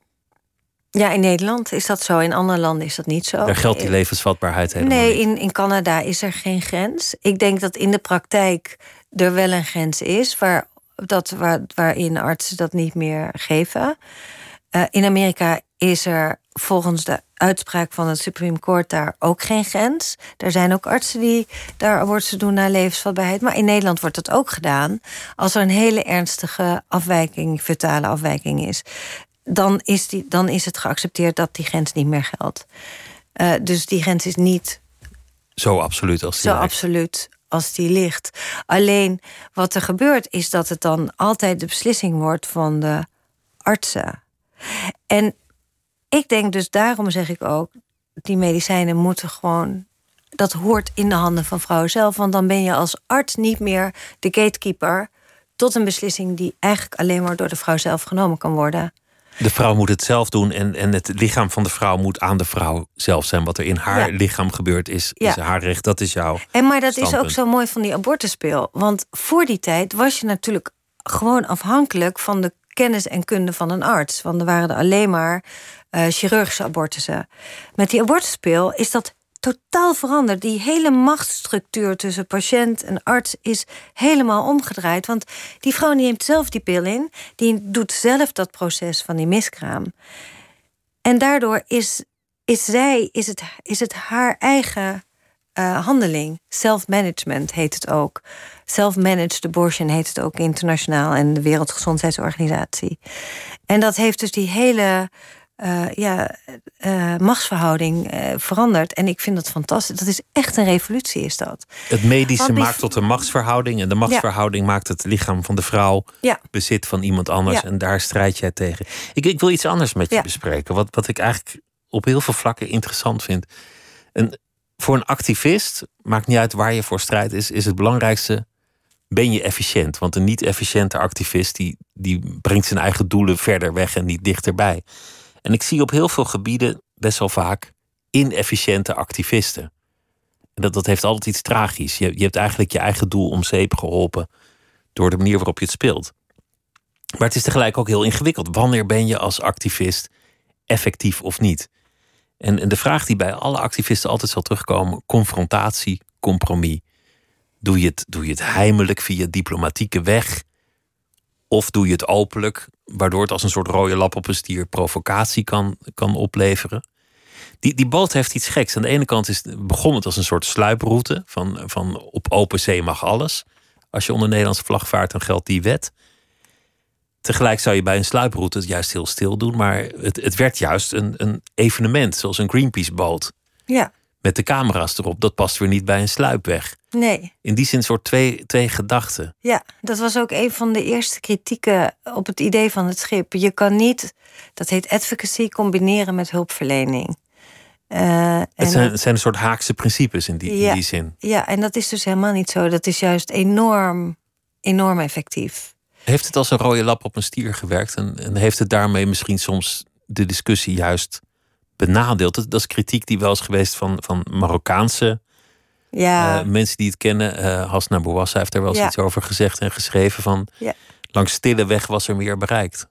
Ja, in Nederland is dat zo. In andere landen is dat niet zo. Daar geldt die levensvatbaarheid helemaal nee, niet. in, in Canada is er geen grens. Ik denk dat in de praktijk er wel een grens is... Waar, dat, waar, waarin artsen dat niet meer geven. Uh, in Amerika is er volgens de uitspraak van het Supreme Court daar ook geen grens. Er zijn ook artsen die daar abortus doen naar levensvatbaarheid. Maar in Nederland wordt dat ook gedaan. Als er een hele ernstige afwijking, fetale afwijking is, dan is, die, dan is het geaccepteerd dat die grens niet meer geldt. Uh, dus die grens is niet. Zo absoluut als die Zo absoluut als die ligt. Alleen wat er gebeurt is dat het dan altijd de beslissing wordt van de artsen. En ik denk dus, daarom zeg ik ook, die medicijnen moeten gewoon. Dat hoort in de handen van vrouwen zelf. Want dan ben je als arts niet meer de gatekeeper tot een beslissing die eigenlijk alleen maar door de vrouw zelf genomen kan worden. De vrouw moet het zelf doen en, en het lichaam van de vrouw moet aan de vrouw zelf zijn. Wat er in haar ja. lichaam gebeurt is, ja. is haar recht, dat is jouw. En maar dat standpunt. is ook zo mooi van die abortuspeel. Want voor die tijd was je natuurlijk gewoon afhankelijk van de kennis en kunde van een arts. Want er waren er alleen maar uh, chirurgische abortussen. Met die abortuspeel is dat totaal veranderd. Die hele machtsstructuur tussen patiënt en arts is helemaal omgedraaid. Want die vrouw neemt zelf die pil in, die doet zelf dat proces van die miskraam. En daardoor is, is zij, is het, is het haar eigen uh, handeling. Self-management heet het ook. Self-managed abortion heet het ook internationaal en de Wereldgezondheidsorganisatie. En dat heeft dus die hele uh, ja, uh, machtsverhouding uh, veranderd. En ik vind dat fantastisch. Dat is echt een revolutie, is dat. Het medische maakt tot een machtsverhouding. En de machtsverhouding ja. maakt het lichaam van de vrouw ja. bezit van iemand anders. Ja. En daar strijd jij tegen. Ik, ik wil iets anders met je bespreken. Wat, wat ik eigenlijk op heel veel vlakken interessant vind. En voor een activist, maakt niet uit waar je voor strijdt, is, is het belangrijkste. Ben je efficiënt? Want een niet-efficiënte activist die, die brengt zijn eigen doelen verder weg en niet dichterbij. En ik zie op heel veel gebieden best wel vaak inefficiënte activisten. En dat, dat heeft altijd iets tragisch. Je, je hebt eigenlijk je eigen doel om zeep geholpen door de manier waarop je het speelt. Maar het is tegelijk ook heel ingewikkeld. Wanneer ben je als activist effectief of niet? En, en de vraag die bij alle activisten altijd zal terugkomen: confrontatie, compromis. Doe je het, doe je het heimelijk via diplomatieke weg? Of doe je het openlijk, waardoor het als een soort rode lap op een stier provocatie kan, kan opleveren? Die, die boot heeft iets geks. Aan de ene kant is, begon het als een soort sluiproute van, van op open zee mag alles. Als je onder Nederlandse vlag vaart, dan geldt die wet. Tegelijk zou je bij een sluiproute het juist heel stil doen. Maar het, het werd juist een, een evenement, zoals een Greenpeace-boot. Ja, Met de camera's erop. Dat past weer niet bij een sluipweg. nee. In die zin soort twee, twee gedachten. Ja, dat was ook een van de eerste kritieken op het idee van het schip. Je kan niet, dat heet advocacy, combineren met hulpverlening. Eh, Het zijn, het zijn een soort haakse principes in die, in die zin. Ja, en dat is dus helemaal niet zo. Dat is juist enorm, enorm effectief. Heeft het als een rode lap op een stier gewerkt? En, en heeft het daarmee misschien soms de discussie juist benadeeld? Dat, dat is kritiek die wel is geweest van, van Marokkaanse Ja, eh, mensen die het kennen. eh Hasna Bouassa heeft er wel eens Ja. iets over gezegd en geschreven. Van, Ja. Langs stille weg was er meer bereikt.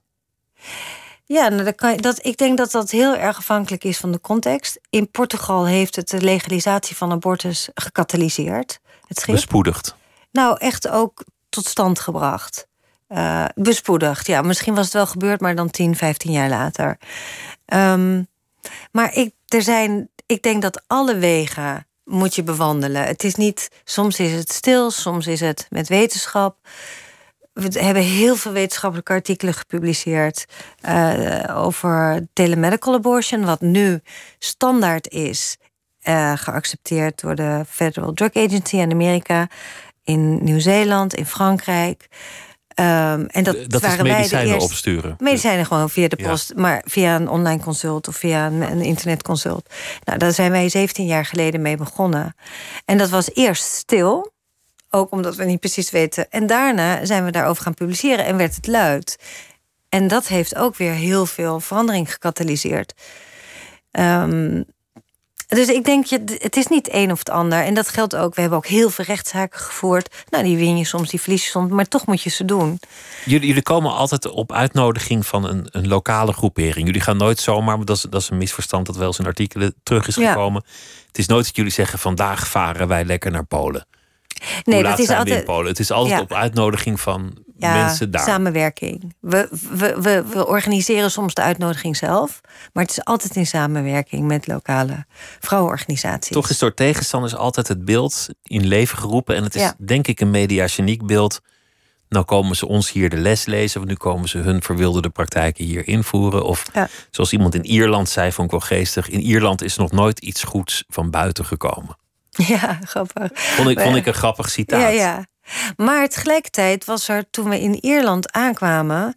ja nou, dat kan, dat, ik denk dat dat heel erg afhankelijk is van de context. In Portugal heeft het de legalisatie van abortus gecatalyseerd. Het schip. Bespoedigd. Nou, echt ook tot stand gebracht. Eh, bespoedigd, ja. Misschien was het wel gebeurd, maar dan 10, 15 jaar later. Ehm, maar ik, er zijn, ik denk dat alle wegen moet je bewandelen. Het is niet, soms is het stil, soms is het met wetenschap. We hebben heel veel wetenschappelijke artikelen gepubliceerd eh, over telemedical abortion, wat nu standaard is, eh, geaccepteerd door de Federal Drug Agency in Amerika, in Nieuw-Zeeland, in Frankrijk. Ehm, en dat, Dat is waren wij de medicijnen eerste. opsturen. Medicijnen gewoon via de Ja. post, maar via een online consult of via een, een internetconsult. Nou, daar zijn wij 17 jaar geleden mee begonnen. En dat was eerst stil, ook omdat we niet precies weten. En daarna zijn we daarover gaan publiceren en werd het luid. En dat heeft ook weer heel veel verandering gecatalyseerd. Ehm, dus ik denk, je, het is niet een of het ander. En dat geldt ook. We hebben ook heel veel rechtszaken gevoerd. Nou, die win je soms, die verlies je soms. Maar toch moet je ze doen. Jullie, jullie komen altijd op uitnodiging van een, een lokale groepering. Jullie gaan nooit zomaar, maar dat is, dat is een misverstand dat wel eens in artikelen terug is Ja. gekomen. Het is nooit dat jullie zeggen: vandaag varen wij lekker naar Polen. Nee, Hoe dat is altijd. Polen? Het is altijd Ja. op uitnodiging van Ja, mensen daar. samenwerking. We, we, we, we organiseren soms de uitnodiging zelf, maar het is altijd in samenwerking met lokale vrouwenorganisaties. Toch is door tegenstanders altijd het beeld in leven geroepen. En het is Ja. denk ik een mediageniek beeld. Nou komen ze ons hier de les lezen, want nu komen ze hun verwilderde praktijken hier invoeren. Of Ja. zoals iemand in Ierland zei, vond ik wel geestig. In Ierland is nog nooit iets goeds van buiten gekomen. Ja, grappig. Vond ik, vond ik een grappig citaat. Ja, ja. Maar tegelijkertijd was er toen we in Ierland aankwamen,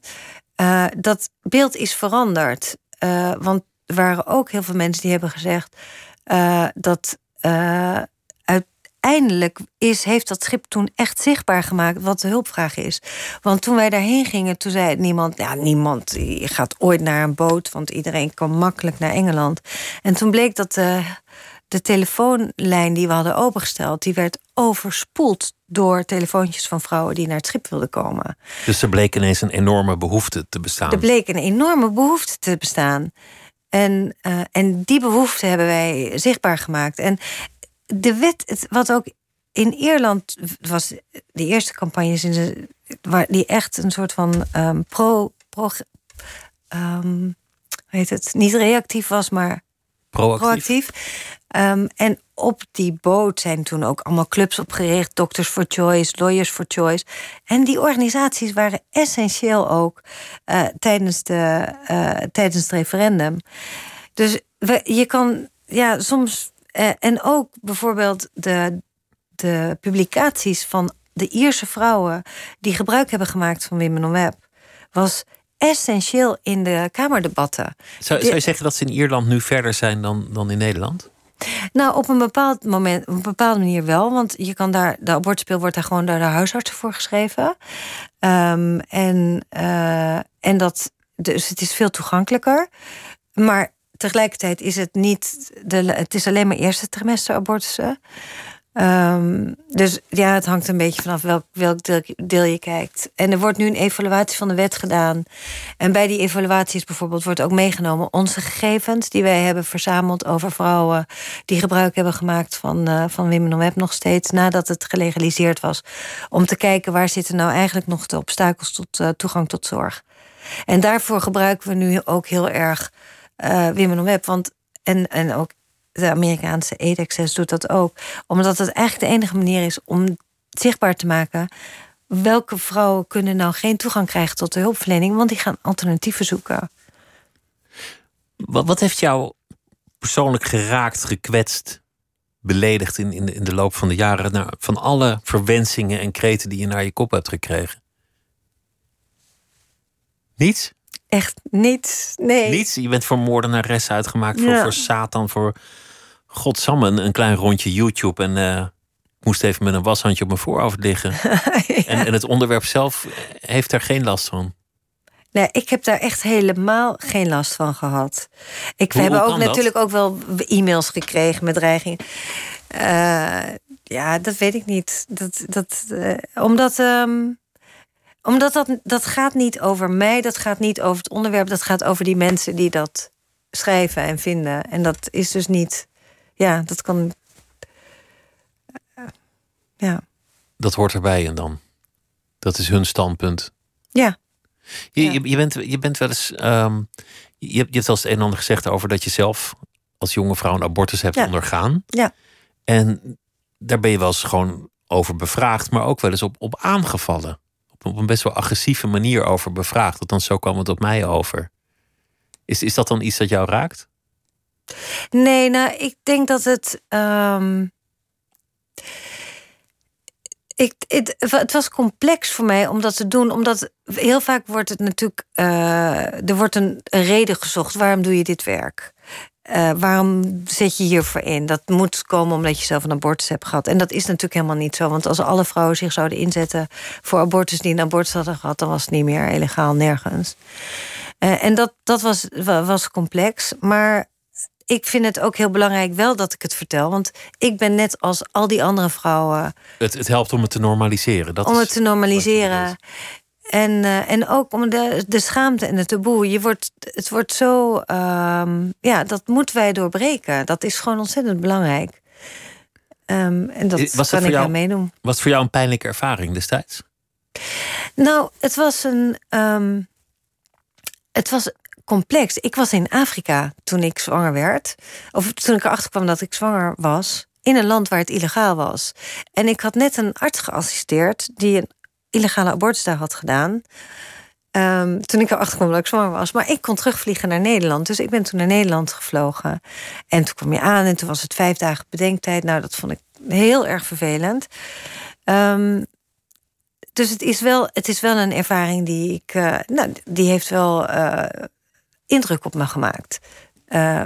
eh, dat beeld is veranderd. Eh, want er waren ook heel veel mensen die hebben gezegd eh, dat uiteindelijk is, heeft dat schip toen echt zichtbaar gemaakt wat de hulpvraag is. Want toen wij daarheen gingen, toen zei niemand, ja, niemand gaat ooit naar een boot, want iedereen kan makkelijk naar Engeland. En toen bleek dat de telefoonlijn die we hadden opengesteld, die werd overspoeld door telefoontjes van vrouwen die naar het schip wilden komen. Dus er bleek ineens een enorme behoefte te bestaan. Er bleek een enorme behoefte te bestaan. En, eh, en die behoefte hebben wij zichtbaar gemaakt. En de wet, het, wat ook in Ierland was, de eerste campagnes in de, waar die echt een soort van ehm, pro, pro ehm, hoe heet het, niet reactief was, maar Proactief. proactief. Ehm, en op die boot zijn toen ook allemaal clubs opgericht. Doctors for Choice, Lawyers for Choice. En die organisaties waren essentieel ook eh, tijdens, de, eh, tijdens het referendum. Dus we, je kan ja, soms. eh, en ook bijvoorbeeld de, de publicaties van de Ierse vrouwen die gebruik hebben gemaakt van Women on Web. was essentieel in de Kamerdebatten. Zou, zou je zeggen dat ze in Ierland nu verder zijn dan, dan in Nederland? Nou, op een bepaald moment, op een bepaalde manier wel. Want je kan daar, de abortuspil wordt daar gewoon door de huisartsen voor geschreven. Ehm, en, eh, en dat, dus het is veel toegankelijker. Maar tegelijkertijd is het niet, de, het is alleen maar eerste trimester abortussen. Ehm, dus ja, het hangt een beetje vanaf welk, welk deel, je kijkt. En er wordt nu een evaluatie van de wet gedaan. En bij die evaluaties bijvoorbeeld wordt ook meegenomen onze gegevens die wij hebben verzameld over vrouwen die gebruik hebben gemaakt van, eh van Women on Web nog steeds nadat het gelegaliseerd was. Om te kijken waar zitten nou eigenlijk nog de obstakels tot eh, toegang tot zorg. En daarvoor gebruiken we nu ook heel erg eh Women on Web. Want, en, en ook de Amerikaanse Access doet dat ook. Omdat het eigenlijk de enige manier is om zichtbaar te maken welke vrouwen kunnen nou geen toegang krijgen tot de hulpverlening? Want die gaan alternatieven zoeken. Wat, wat heeft jou persoonlijk geraakt, gekwetst, beledigd in, in, de, in de loop van de jaren? Nou, van alle verwensingen en kreten die je naar je kop hebt gekregen? Niets? Echt niets. Nee. Niets? Je bent voor moordenares uitgemaakt, voor, Ja. voor Satan, voor godsamme, een, een klein rondje YouTube. En eh, ik moest even met een washandje op mijn voorhoofd liggen. en, en het onderwerp zelf heeft daar geen last van. Nee, ik heb daar echt helemaal geen last van gehad. Ik, we hebben ook dat? natuurlijk ook wel e-mails gekregen met dreiging. Eh, ja, dat weet ik niet. Dat, dat, eh, omdat ehm, omdat dat, dat gaat niet over mij, dat gaat niet over het onderwerp, dat gaat over die mensen die dat schrijven en vinden. En dat is dus niet. Ja, dat kan. eh, ja. Dat hoort erbij en dan. Dat is hun standpunt. Ja. Je, Ja. je, je, bent, je bent wel eens. ehm, je, hebt- je hebt wel eens het een en ander gezegd over dat je zelf als jonge vrouw een abortus hebt Ja. ondergaan. Ja. En daar ben je wel eens gewoon over bevraagd, maar ook wel eens op, op aangevallen. Op, op een best wel agressieve manier over bevraagd. Althans, zo kwam het op mij over. Is, is dat dan iets dat jou raakt? Nee, nou, ik denk dat het. ehm, ik, het, het was complex voor mij om dat te doen, omdat heel vaak wordt het natuurlijk. eh, er wordt een, reden gezocht. Waarom doe je dit werk? Eh, waarom zet je hiervoor in? Dat moet komen omdat je zelf een abortus hebt gehad. En dat is natuurlijk helemaal niet zo. Want als alle vrouwen zich zouden inzetten voor abortus die een abortus hadden gehad, dan was het niet meer illegaal nergens. Eh, en dat, dat was, wa- was complex. Maar ik vind het ook heel belangrijk wel dat ik het vertel. Want ik ben net als al die andere vrouwen Het, het helpt om het te normaliseren. Dat om het te normaliseren. En, eh, en ook om de, de schaamte en het taboe. Je wordt, het wordt zo. ehm, ja, dat moeten wij doorbreken. Dat is gewoon ontzettend belangrijk. Ehm, en dat Was dat kan ik jou- aan meedoen. Was het voor jou een pijnlijke ervaring destijds? Nou, het was een. ehm, het was complex. Ik was in Afrika toen ik zwanger werd. Of toen ik erachter kwam dat ik zwanger was. In een land waar het illegaal was. En ik had net een arts geassisteerd die een illegale abortus daar had gedaan. Ehm, toen ik erachter kwam dat ik zwanger was. Maar ik kon terugvliegen naar Nederland. Dus ik ben toen naar Nederland gevlogen. En toen kwam je aan en toen was het vijf dagen bedenktijd. Nou, dat vond ik heel erg vervelend. Ehm, dus het is wel, het is wel een ervaring die ik. eh, nou, die heeft wel eh, indruk op me gemaakt. Eh,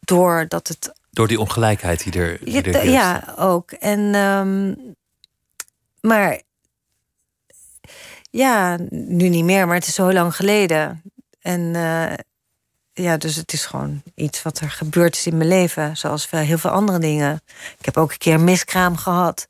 doordat het. Door die ongelijkheid die er, die Ja, er ook. En, ehm, maar. Ja, nu niet meer, maar het is zo lang geleden. En eh, ja, dus het is gewoon iets wat er gebeurd is in mijn leven. Zoals heel veel andere dingen. Ik heb ook een keer een miskraam gehad.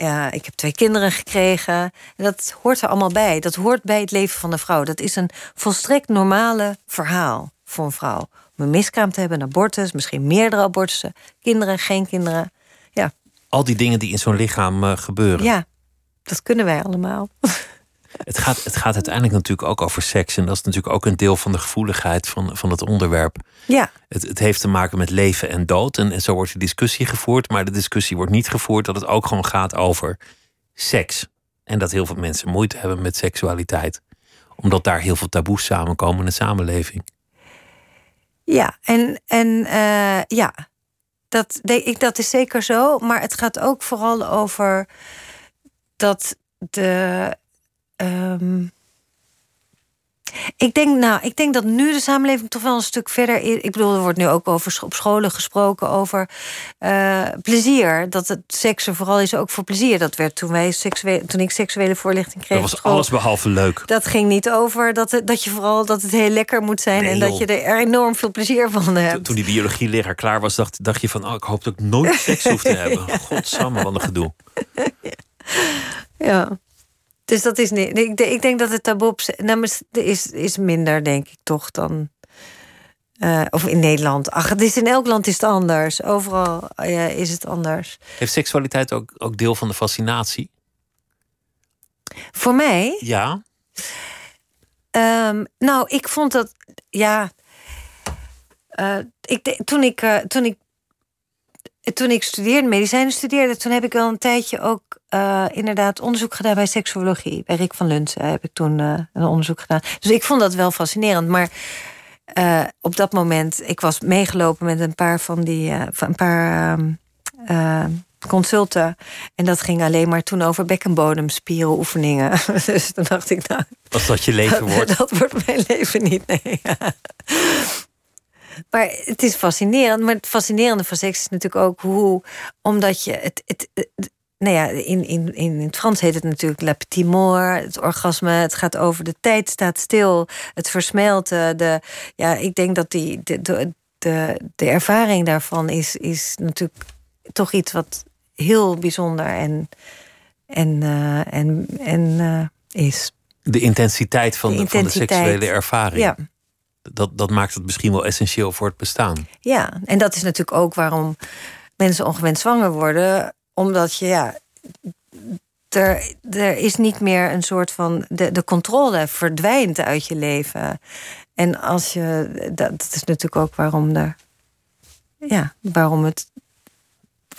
Ja, ik heb twee kinderen gekregen. En dat hoort er allemaal bij. Dat hoort bij het leven van de vrouw. Dat is een volstrekt normale verhaal voor een vrouw. Om een miskraam te hebben, een abortus, misschien meerdere abortussen, kinderen, geen kinderen. Ja, Al die dingen die in zo'n lichaam eh, gebeuren. ja dat kunnen wij allemaal. Het, gaat, het gaat uiteindelijk natuurlijk ook over seks. En dat is natuurlijk ook een deel van de gevoeligheid van, van het onderwerp. Ja, Het, het heeft te maken met leven en dood. En, en zo wordt de discussie gevoerd. Maar de discussie wordt niet gevoerd dat het ook gewoon gaat over seks. En dat heel veel mensen moeite hebben met seksualiteit. Omdat daar heel veel taboes samenkomen in de samenleving. ja. En, en eh, ja, dat, ik, dat is zeker zo. Maar het gaat ook vooral over dat de. Ehm, ik denk, nou, ik denk dat nu de samenleving toch wel een stuk verder is. Ik bedoel, er wordt nu ook over op scholen gesproken over eh, plezier. Dat het seks er vooral is ook voor plezier. Dat werd toen, wij seksuele, toen ik seksuele voorlichting kreeg. Dat was school. alles behalve leuk. Dat ging niet over dat, het, dat je vooral dat het heel lekker moet zijn Nee, en dat je er enorm veel plezier van hebt. Toen die biologieleraar klaar was, dacht, dacht je van... Oh, ik hoop dat ik nooit seks hoef te hebben. Godsamme, wat een gedoe. Ja. Dus dat is niet. Ik, denk- ik denk dat het taboe op, nou, is, is minder, denk ik toch, dan. eh, of in Nederland. Ach, het is in elk land is het anders. Overal eh, is het anders. Heeft seksualiteit ook, ook deel van de fascinatie? Voor mij, Ja. Ehm, nou, ik vond dat, ja. eh, ik, toen ik, toen ik toen ik studeerde, medicijnen studeerde, toen heb ik wel een tijdje ook uh, inderdaad onderzoek gedaan bij seksuologie. Bij Rick van Lunsen heb ik toen uh, een onderzoek gedaan. Dus ik vond dat wel fascinerend. Maar uh, op dat moment, ik was meegelopen met een paar van die, van een paar ehm, consulten. En dat ging alleen maar toen over bekkenbodemspierenoefeningen. dus toen dacht ik, nou. Als dat je leven wordt. Dat, dat wordt mijn leven niet, nee. Maar het is fascinerend. Maar het fascinerende van seks is natuurlijk ook hoe, omdat je het. het, nou ja, in, in, in het Frans heet het natuurlijk la petit mort, het orgasme. Het gaat over de tijd staat stil, het versmelten. De, ja, ik denk dat die, de, de, de, de ervaring daarvan is, is natuurlijk toch iets wat heel bijzonder en, en, uh, en, en uh, is. De intensiteit van de, de, intensiteit. van de seksuele ervaring. Ja dat, dat maakt het misschien wel essentieel voor het bestaan. Ja, en dat is natuurlijk ook waarom mensen ongewenst zwanger worden. Omdat je, ja, er, er is niet meer een soort van. De, de controle verdwijnt uit je leven. En als je. Dat, is natuurlijk ook waarom er. Ja, waarom het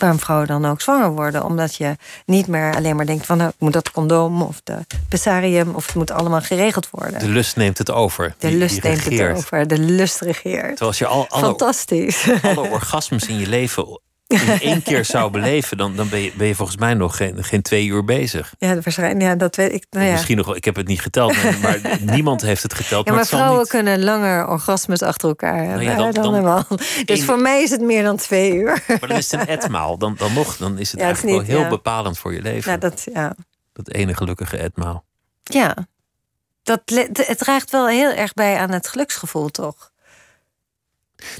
waarom vrouwen dan ook zwanger worden. Omdat je niet meer alleen maar denkt van nou, moet dat condoom of de pessarium of het moet allemaal geregeld worden. De lust neemt het over. De lust neemt het over. De lust regeert. Terwijl je al alle, Fantastisch. alle orgasmes in je leven in één keer zou beleven, dan, dan ben, je, ben je volgens mij nog geen, geen twee uur bezig. Ja, waarschijnlijk. Ja, dat weet ik. Nou ja. Misschien nog, ik heb het niet geteld, maar, niemand heeft het geteld. Ja, maar, maar vrouwen niet... kunnen langer orgasmes achter elkaar hebben. Nou ja, dan, dan, dan Dus voor mij is het meer dan twee uur. Maar dan is het een etmaal. Dan, dan nog, dan is het eigenlijk niet, wel heel bepalend voor je leven. Ja, dat, ja. dat ene gelukkige etmaal. Ja, dat, het draagt wel heel erg bij aan het geluksgevoel, toch?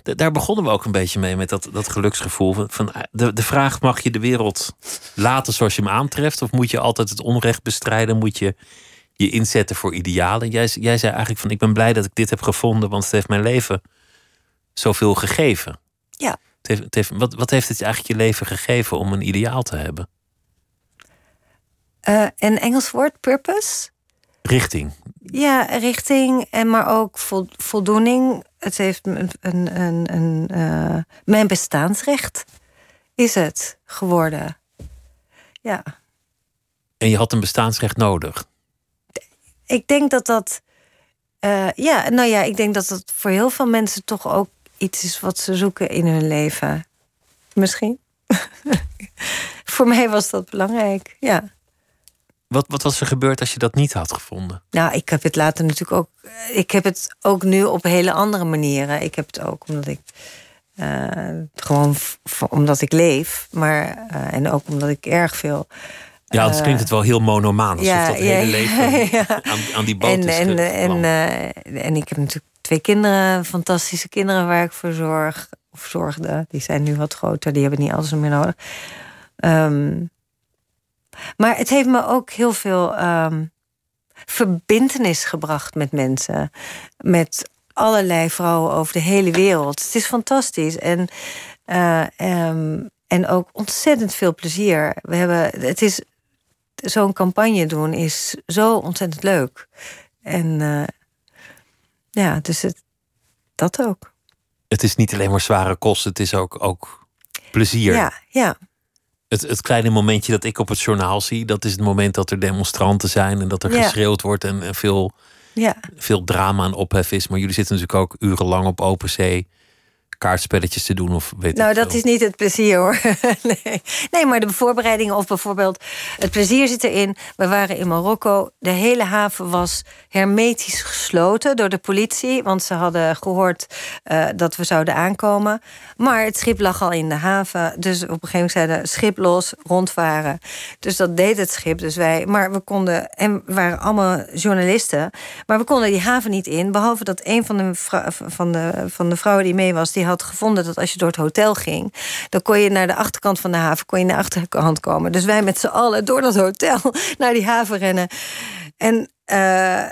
Daar begonnen we ook een beetje mee, met dat, dat geluksgevoel. Van, de, de vraag: mag je de wereld laten zoals je hem aantreft? Of moet je altijd het onrecht bestrijden? Moet je je inzetten voor idealen? Jij, jij zei eigenlijk: van, Ik ben blij dat ik dit heb gevonden, want het heeft mijn leven zoveel gegeven. Ja. Het heeft, het heeft, wat, wat heeft het eigenlijk je leven gegeven om een ideaal te hebben? Uh, een Engels woord, purpose. Richting. Ja, richting, en maar ook voldoening. Het heeft een, een, een, een uh, mijn bestaansrecht is het geworden. Ja. En je had een bestaansrecht nodig? Ik denk dat dat. Uh, ja, nou ja, ik denk dat dat voor heel veel mensen toch ook iets is wat ze zoeken in hun leven. Misschien. voor mij was dat belangrijk, ja. Wat, wat was er gebeurd als je dat niet had gevonden? Nou, ik heb het later natuurlijk ook. Ik heb het ook nu op hele andere manieren. Ik heb het ook omdat ik. Uh, gewoon omdat ik leef, maar. Uh, en ook omdat ik erg veel. Ja, het klinkt het wel heel monomaan. Alsof ja, dat hele ja, leven ja. Aan, aan, die boot en, is en, en, uh, en ik heb natuurlijk twee kinderen, fantastische kinderen waar ik voor zorg. Of zorgde. Die zijn nu wat groter, die hebben niet alles meer nodig. Um, maar het heeft me ook heel veel um, verbindenis gebracht met mensen. Met allerlei vrouwen over de hele wereld. Het is fantastisch. En, uh, um, en ook ontzettend veel plezier. We hebben, het is zo'n campagne doen is zo ontzettend leuk. En uh, ja, dus het, dat ook. Het is niet alleen maar zware kosten, het is ook, ook plezier. Ja, ja. Het, het kleine momentje dat ik op het journaal zie, dat is het moment dat er demonstranten zijn en dat er geschreeuwd wordt en, en veel, ja. veel drama en ophef is. Maar jullie zitten natuurlijk ook urenlang op open zee kaartspelletjes te doen of weet Nou, dat is niet het plezier hoor. nee. nee, maar de voorbereidingen of bijvoorbeeld het plezier zit erin. We waren in Marokko. De hele haven was hermetisch gesloten door de politie, want ze hadden gehoord uh, dat we zouden aankomen. Maar het schip lag al in de haven, dus op een gegeven moment zeiden schip los, rondvaren. Dus dat deed het schip. Dus wij, maar we konden en we waren allemaal journalisten, maar we konden die haven niet in, behalve dat een van de, van de, van de vrouwen die mee was, die had gevonden dat als je door het hotel ging, dan kon je naar de achterkant van de haven, kon je naar de achterkant komen. Dus wij met z'n allen door dat hotel naar die haven rennen. En, uh,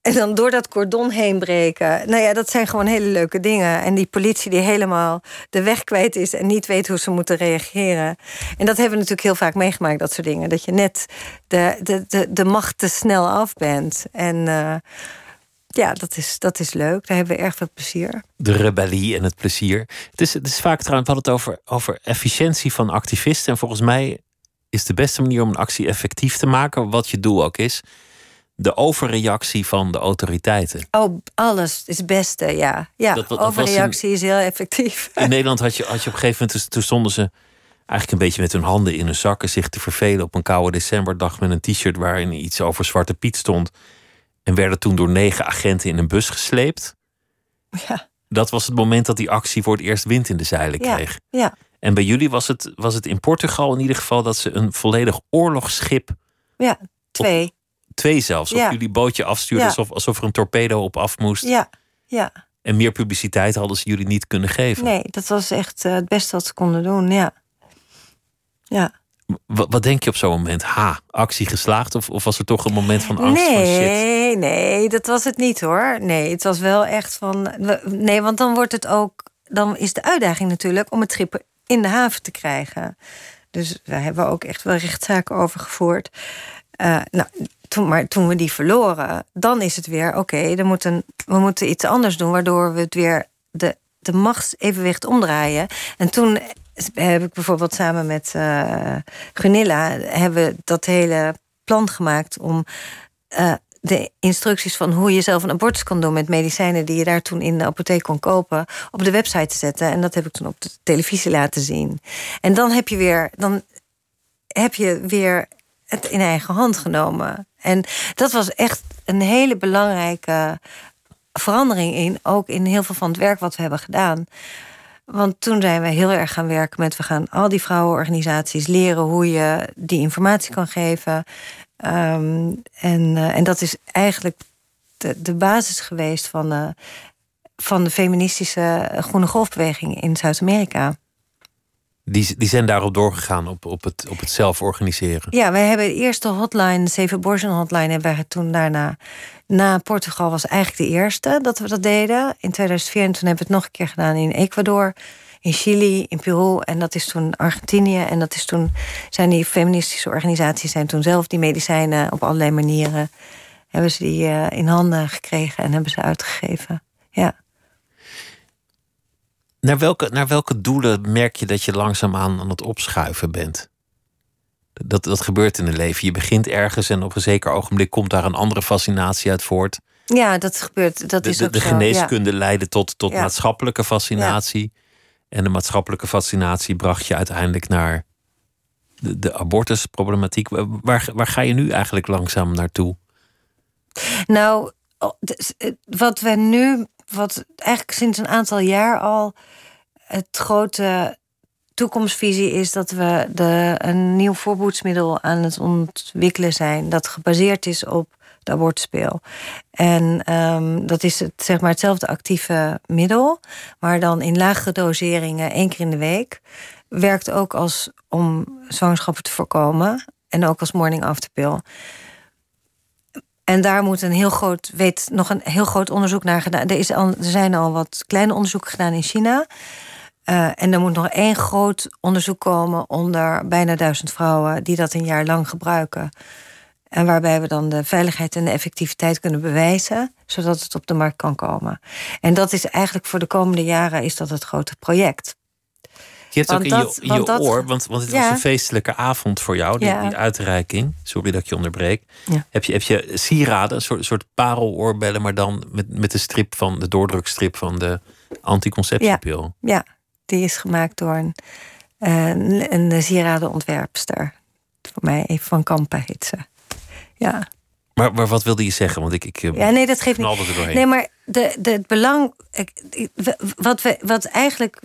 en dan door dat cordon heen breken. Nou ja, dat zijn gewoon hele leuke dingen. En die politie die helemaal de weg kwijt is en niet weet hoe ze moeten reageren. En dat hebben we natuurlijk heel vaak meegemaakt, dat soort dingen. Dat je net de, de, de, macht te snel af bent. En. Uh, ja, dat is, dat is leuk. Daar hebben we erg veel plezier. De rebellie en het plezier. Het is, het is vaak trouwens, we hadden het over, over efficiëntie van activisten. En volgens mij is de beste manier om een actie effectief te maken, wat je doel ook is, de overreactie van de autoriteiten. Oh, alles is het beste, ja. Ja, Dat- overreactie is heel effectief. In Nederland had je, had je op een gegeven moment, dus- toen stonden ze eigenlijk een beetje met hun handen in hun zakken zich te vervelen op een koude decemberdag met een t-shirt waarin iets over Zwarte Piet stond. En werden toen door negen agenten in een bus gesleept. Ja, Dat was het moment dat die actie voor het eerst wind in de zeilen kreeg. ja. En bij jullie was het, was het in Portugal in ieder geval dat ze een volledig oorlogsschip, ja. Twee. twee zelfs, op Ja. jullie bootje afstuurden. Alsof, alsof er een torpedo op af moest. Ja, ja. En meer publiciteit hadden ze jullie niet kunnen geven. Nee, dat was echt eh, het beste wat ze konden doen, ja. Ja. Wat, denk je op zo'n moment? Ha, actie geslaagd? Of, was er toch een moment van angst van shit? Nee, nee, dat was het niet hoor. Nee, het was wel echt van. Nee, want dan wordt het ook. Dan is de uitdaging natuurlijk om het schip in de haven te krijgen. Dus daar hebben we ook echt wel rechtszaken over gevoerd. Eh, nou, toen, maar toen we die verloren, dan is het weer oké. dan moet een- we moeten iets anders doen, waardoor we het weer de, de machtsevenwicht omdraaien. En toen heb ik bijvoorbeeld samen met eh Gunilla hebben dat hele plan gemaakt om eh, de instructies van hoe je zelf een abortus kan doen met medicijnen die je daar toen in de apotheek kon kopen, op de website te zetten. En dat heb ik toen op de televisie laten zien. En dan heb je weer, dan heb je weer het in eigen hand genomen. En dat was echt een hele belangrijke verandering in, ook in heel veel van het werk wat we hebben gedaan. Want toen zijn we heel erg gaan werken met... we gaan al die vrouwenorganisaties leren hoe je die informatie kan geven. Ehm, en, eh, en dat is eigenlijk de, de basis geweest van, eh, van de feministische groene golfbeweging in Zuid-Amerika. Die, die zijn daarop doorgegaan op, op, het, op het zelf organiseren. Ja, wij hebben de eerste hotline, Safe Abortion hotline, hebben wij toen daarna. Na Portugal was eigenlijk de eerste dat we dat deden. In 2004 en toen hebben we het nog een keer gedaan in Ecuador, in Chili, in Peru en dat is toen Argentinië. En dat is toen zijn die feministische organisaties zijn toen zelf die medicijnen op allerlei manieren hebben ze die eh, in handen gekregen en hebben ze uitgegeven. Ja. Naar welke, naar welke doelen merk je dat je langzaamaan aan het opschuiven bent? Dat, dat gebeurt in een leven. Je begint ergens en op een zeker ogenblik komt daar een andere fascinatie uit voort. ja, dat gebeurt. Dat De, is de, ook de zo, geneeskunde leidde tot, tot Ja. maatschappelijke fascinatie. En de maatschappelijke fascinatie bracht je uiteindelijk naar de, de abortusproblematiek. Waar, waar ga je nu eigenlijk langzaam naartoe? Nou, eh, wat we nu, wat eigenlijk sinds een aantal jaar al het grote toekomstvisie is dat we de, een nieuw voorboedsmiddel aan het ontwikkelen zijn dat gebaseerd is op de abortuspil. En ehm, dat is het, zeg maar hetzelfde actieve middel, maar dan in lagere doseringen één keer in de week. Werkt ook als om zwangerschappen te voorkomen en ook als morning after pill. En daar moet een heel groot, weet nog een heel groot onderzoek naar gedaan. Er, is al, er zijn al wat kleine onderzoeken gedaan in China. Eh, en er moet nog één groot onderzoek komen onder bijna duizend vrouwen die dat een jaar lang gebruiken. En waarbij we dan de veiligheid en de effectiviteit kunnen bewijzen, zodat het op de markt kan komen. En dat is eigenlijk voor de komende jaren is dat het grote project. Je hebt Want ook in je, in je dat- oor, want, want het was een feestelijke avond voor jou, die, Ja. die uitreiking. Sorry dat ik je onderbreek. Ja. Heb, je, heb je sieraden, een soort, soort pareloorbellen, maar dan met, met de strip van de doordrukstrip van de anticonceptiepil. Ja, die is gemaakt door een, een, een sieradenontwerpster. Voor mij even van Kampen heet ze. Ja. Maar, maar wat wilde je zeggen? Want ik, ik eh, ja, nee, dat geeft niet. Nee, maar de, de, het belang. Wat, we, wat eigenlijk.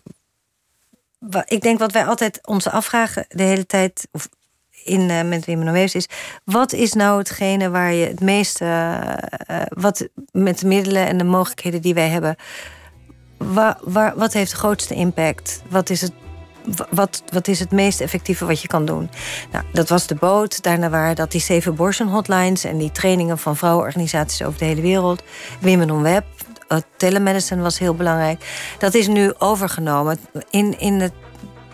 Wa- Ik denk wat wij altijd ons afvragen de hele tijd. Of in eh, met Wim en Wees is. Wat is nou hetgene waar je het meeste. eh, eh, wat met de middelen en de mogelijkheden die wij hebben. Waar, wat heeft de grootste impact? Wat is het wa- wat, wat is het meest effectieve wat je kan doen? Nou, dat was de boot. Daarna waren dat die Safe Abortion Hotlines... en die trainingen van vrouwenorganisaties over de hele wereld. Women on Web, uh, telemedicine was heel belangrijk. Dat is nu overgenomen. In, in het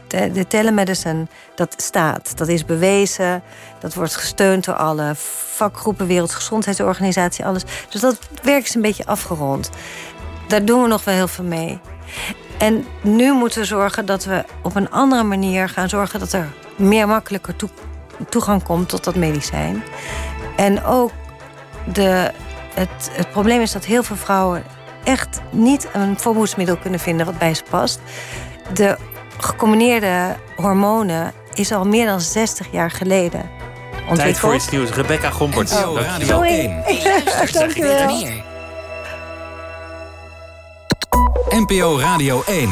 de telemedicine, dat staat. Dat is bewezen. Dat wordt gesteund door alle vakgroepen, Wereldgezondheidsorganisatie, alles. Dus dat werk is een beetje afgerond. Daar doen we nog wel heel veel mee. En nu moeten we zorgen dat we op een andere manier gaan zorgen dat er meer makkelijker toegang komt tot dat medicijn. En ook de, het, het probleem is dat heel veel vrouwen echt niet een voorbehoedsmiddel kunnen vinden wat bij ze past. De gecombineerde hormonen is al meer dan 60 jaar geleden ontwikkeld. Tijd voor iets nieuws. Rebecca Gompert. Oh, Radio 1. Dank je wel. NPO Radio 1.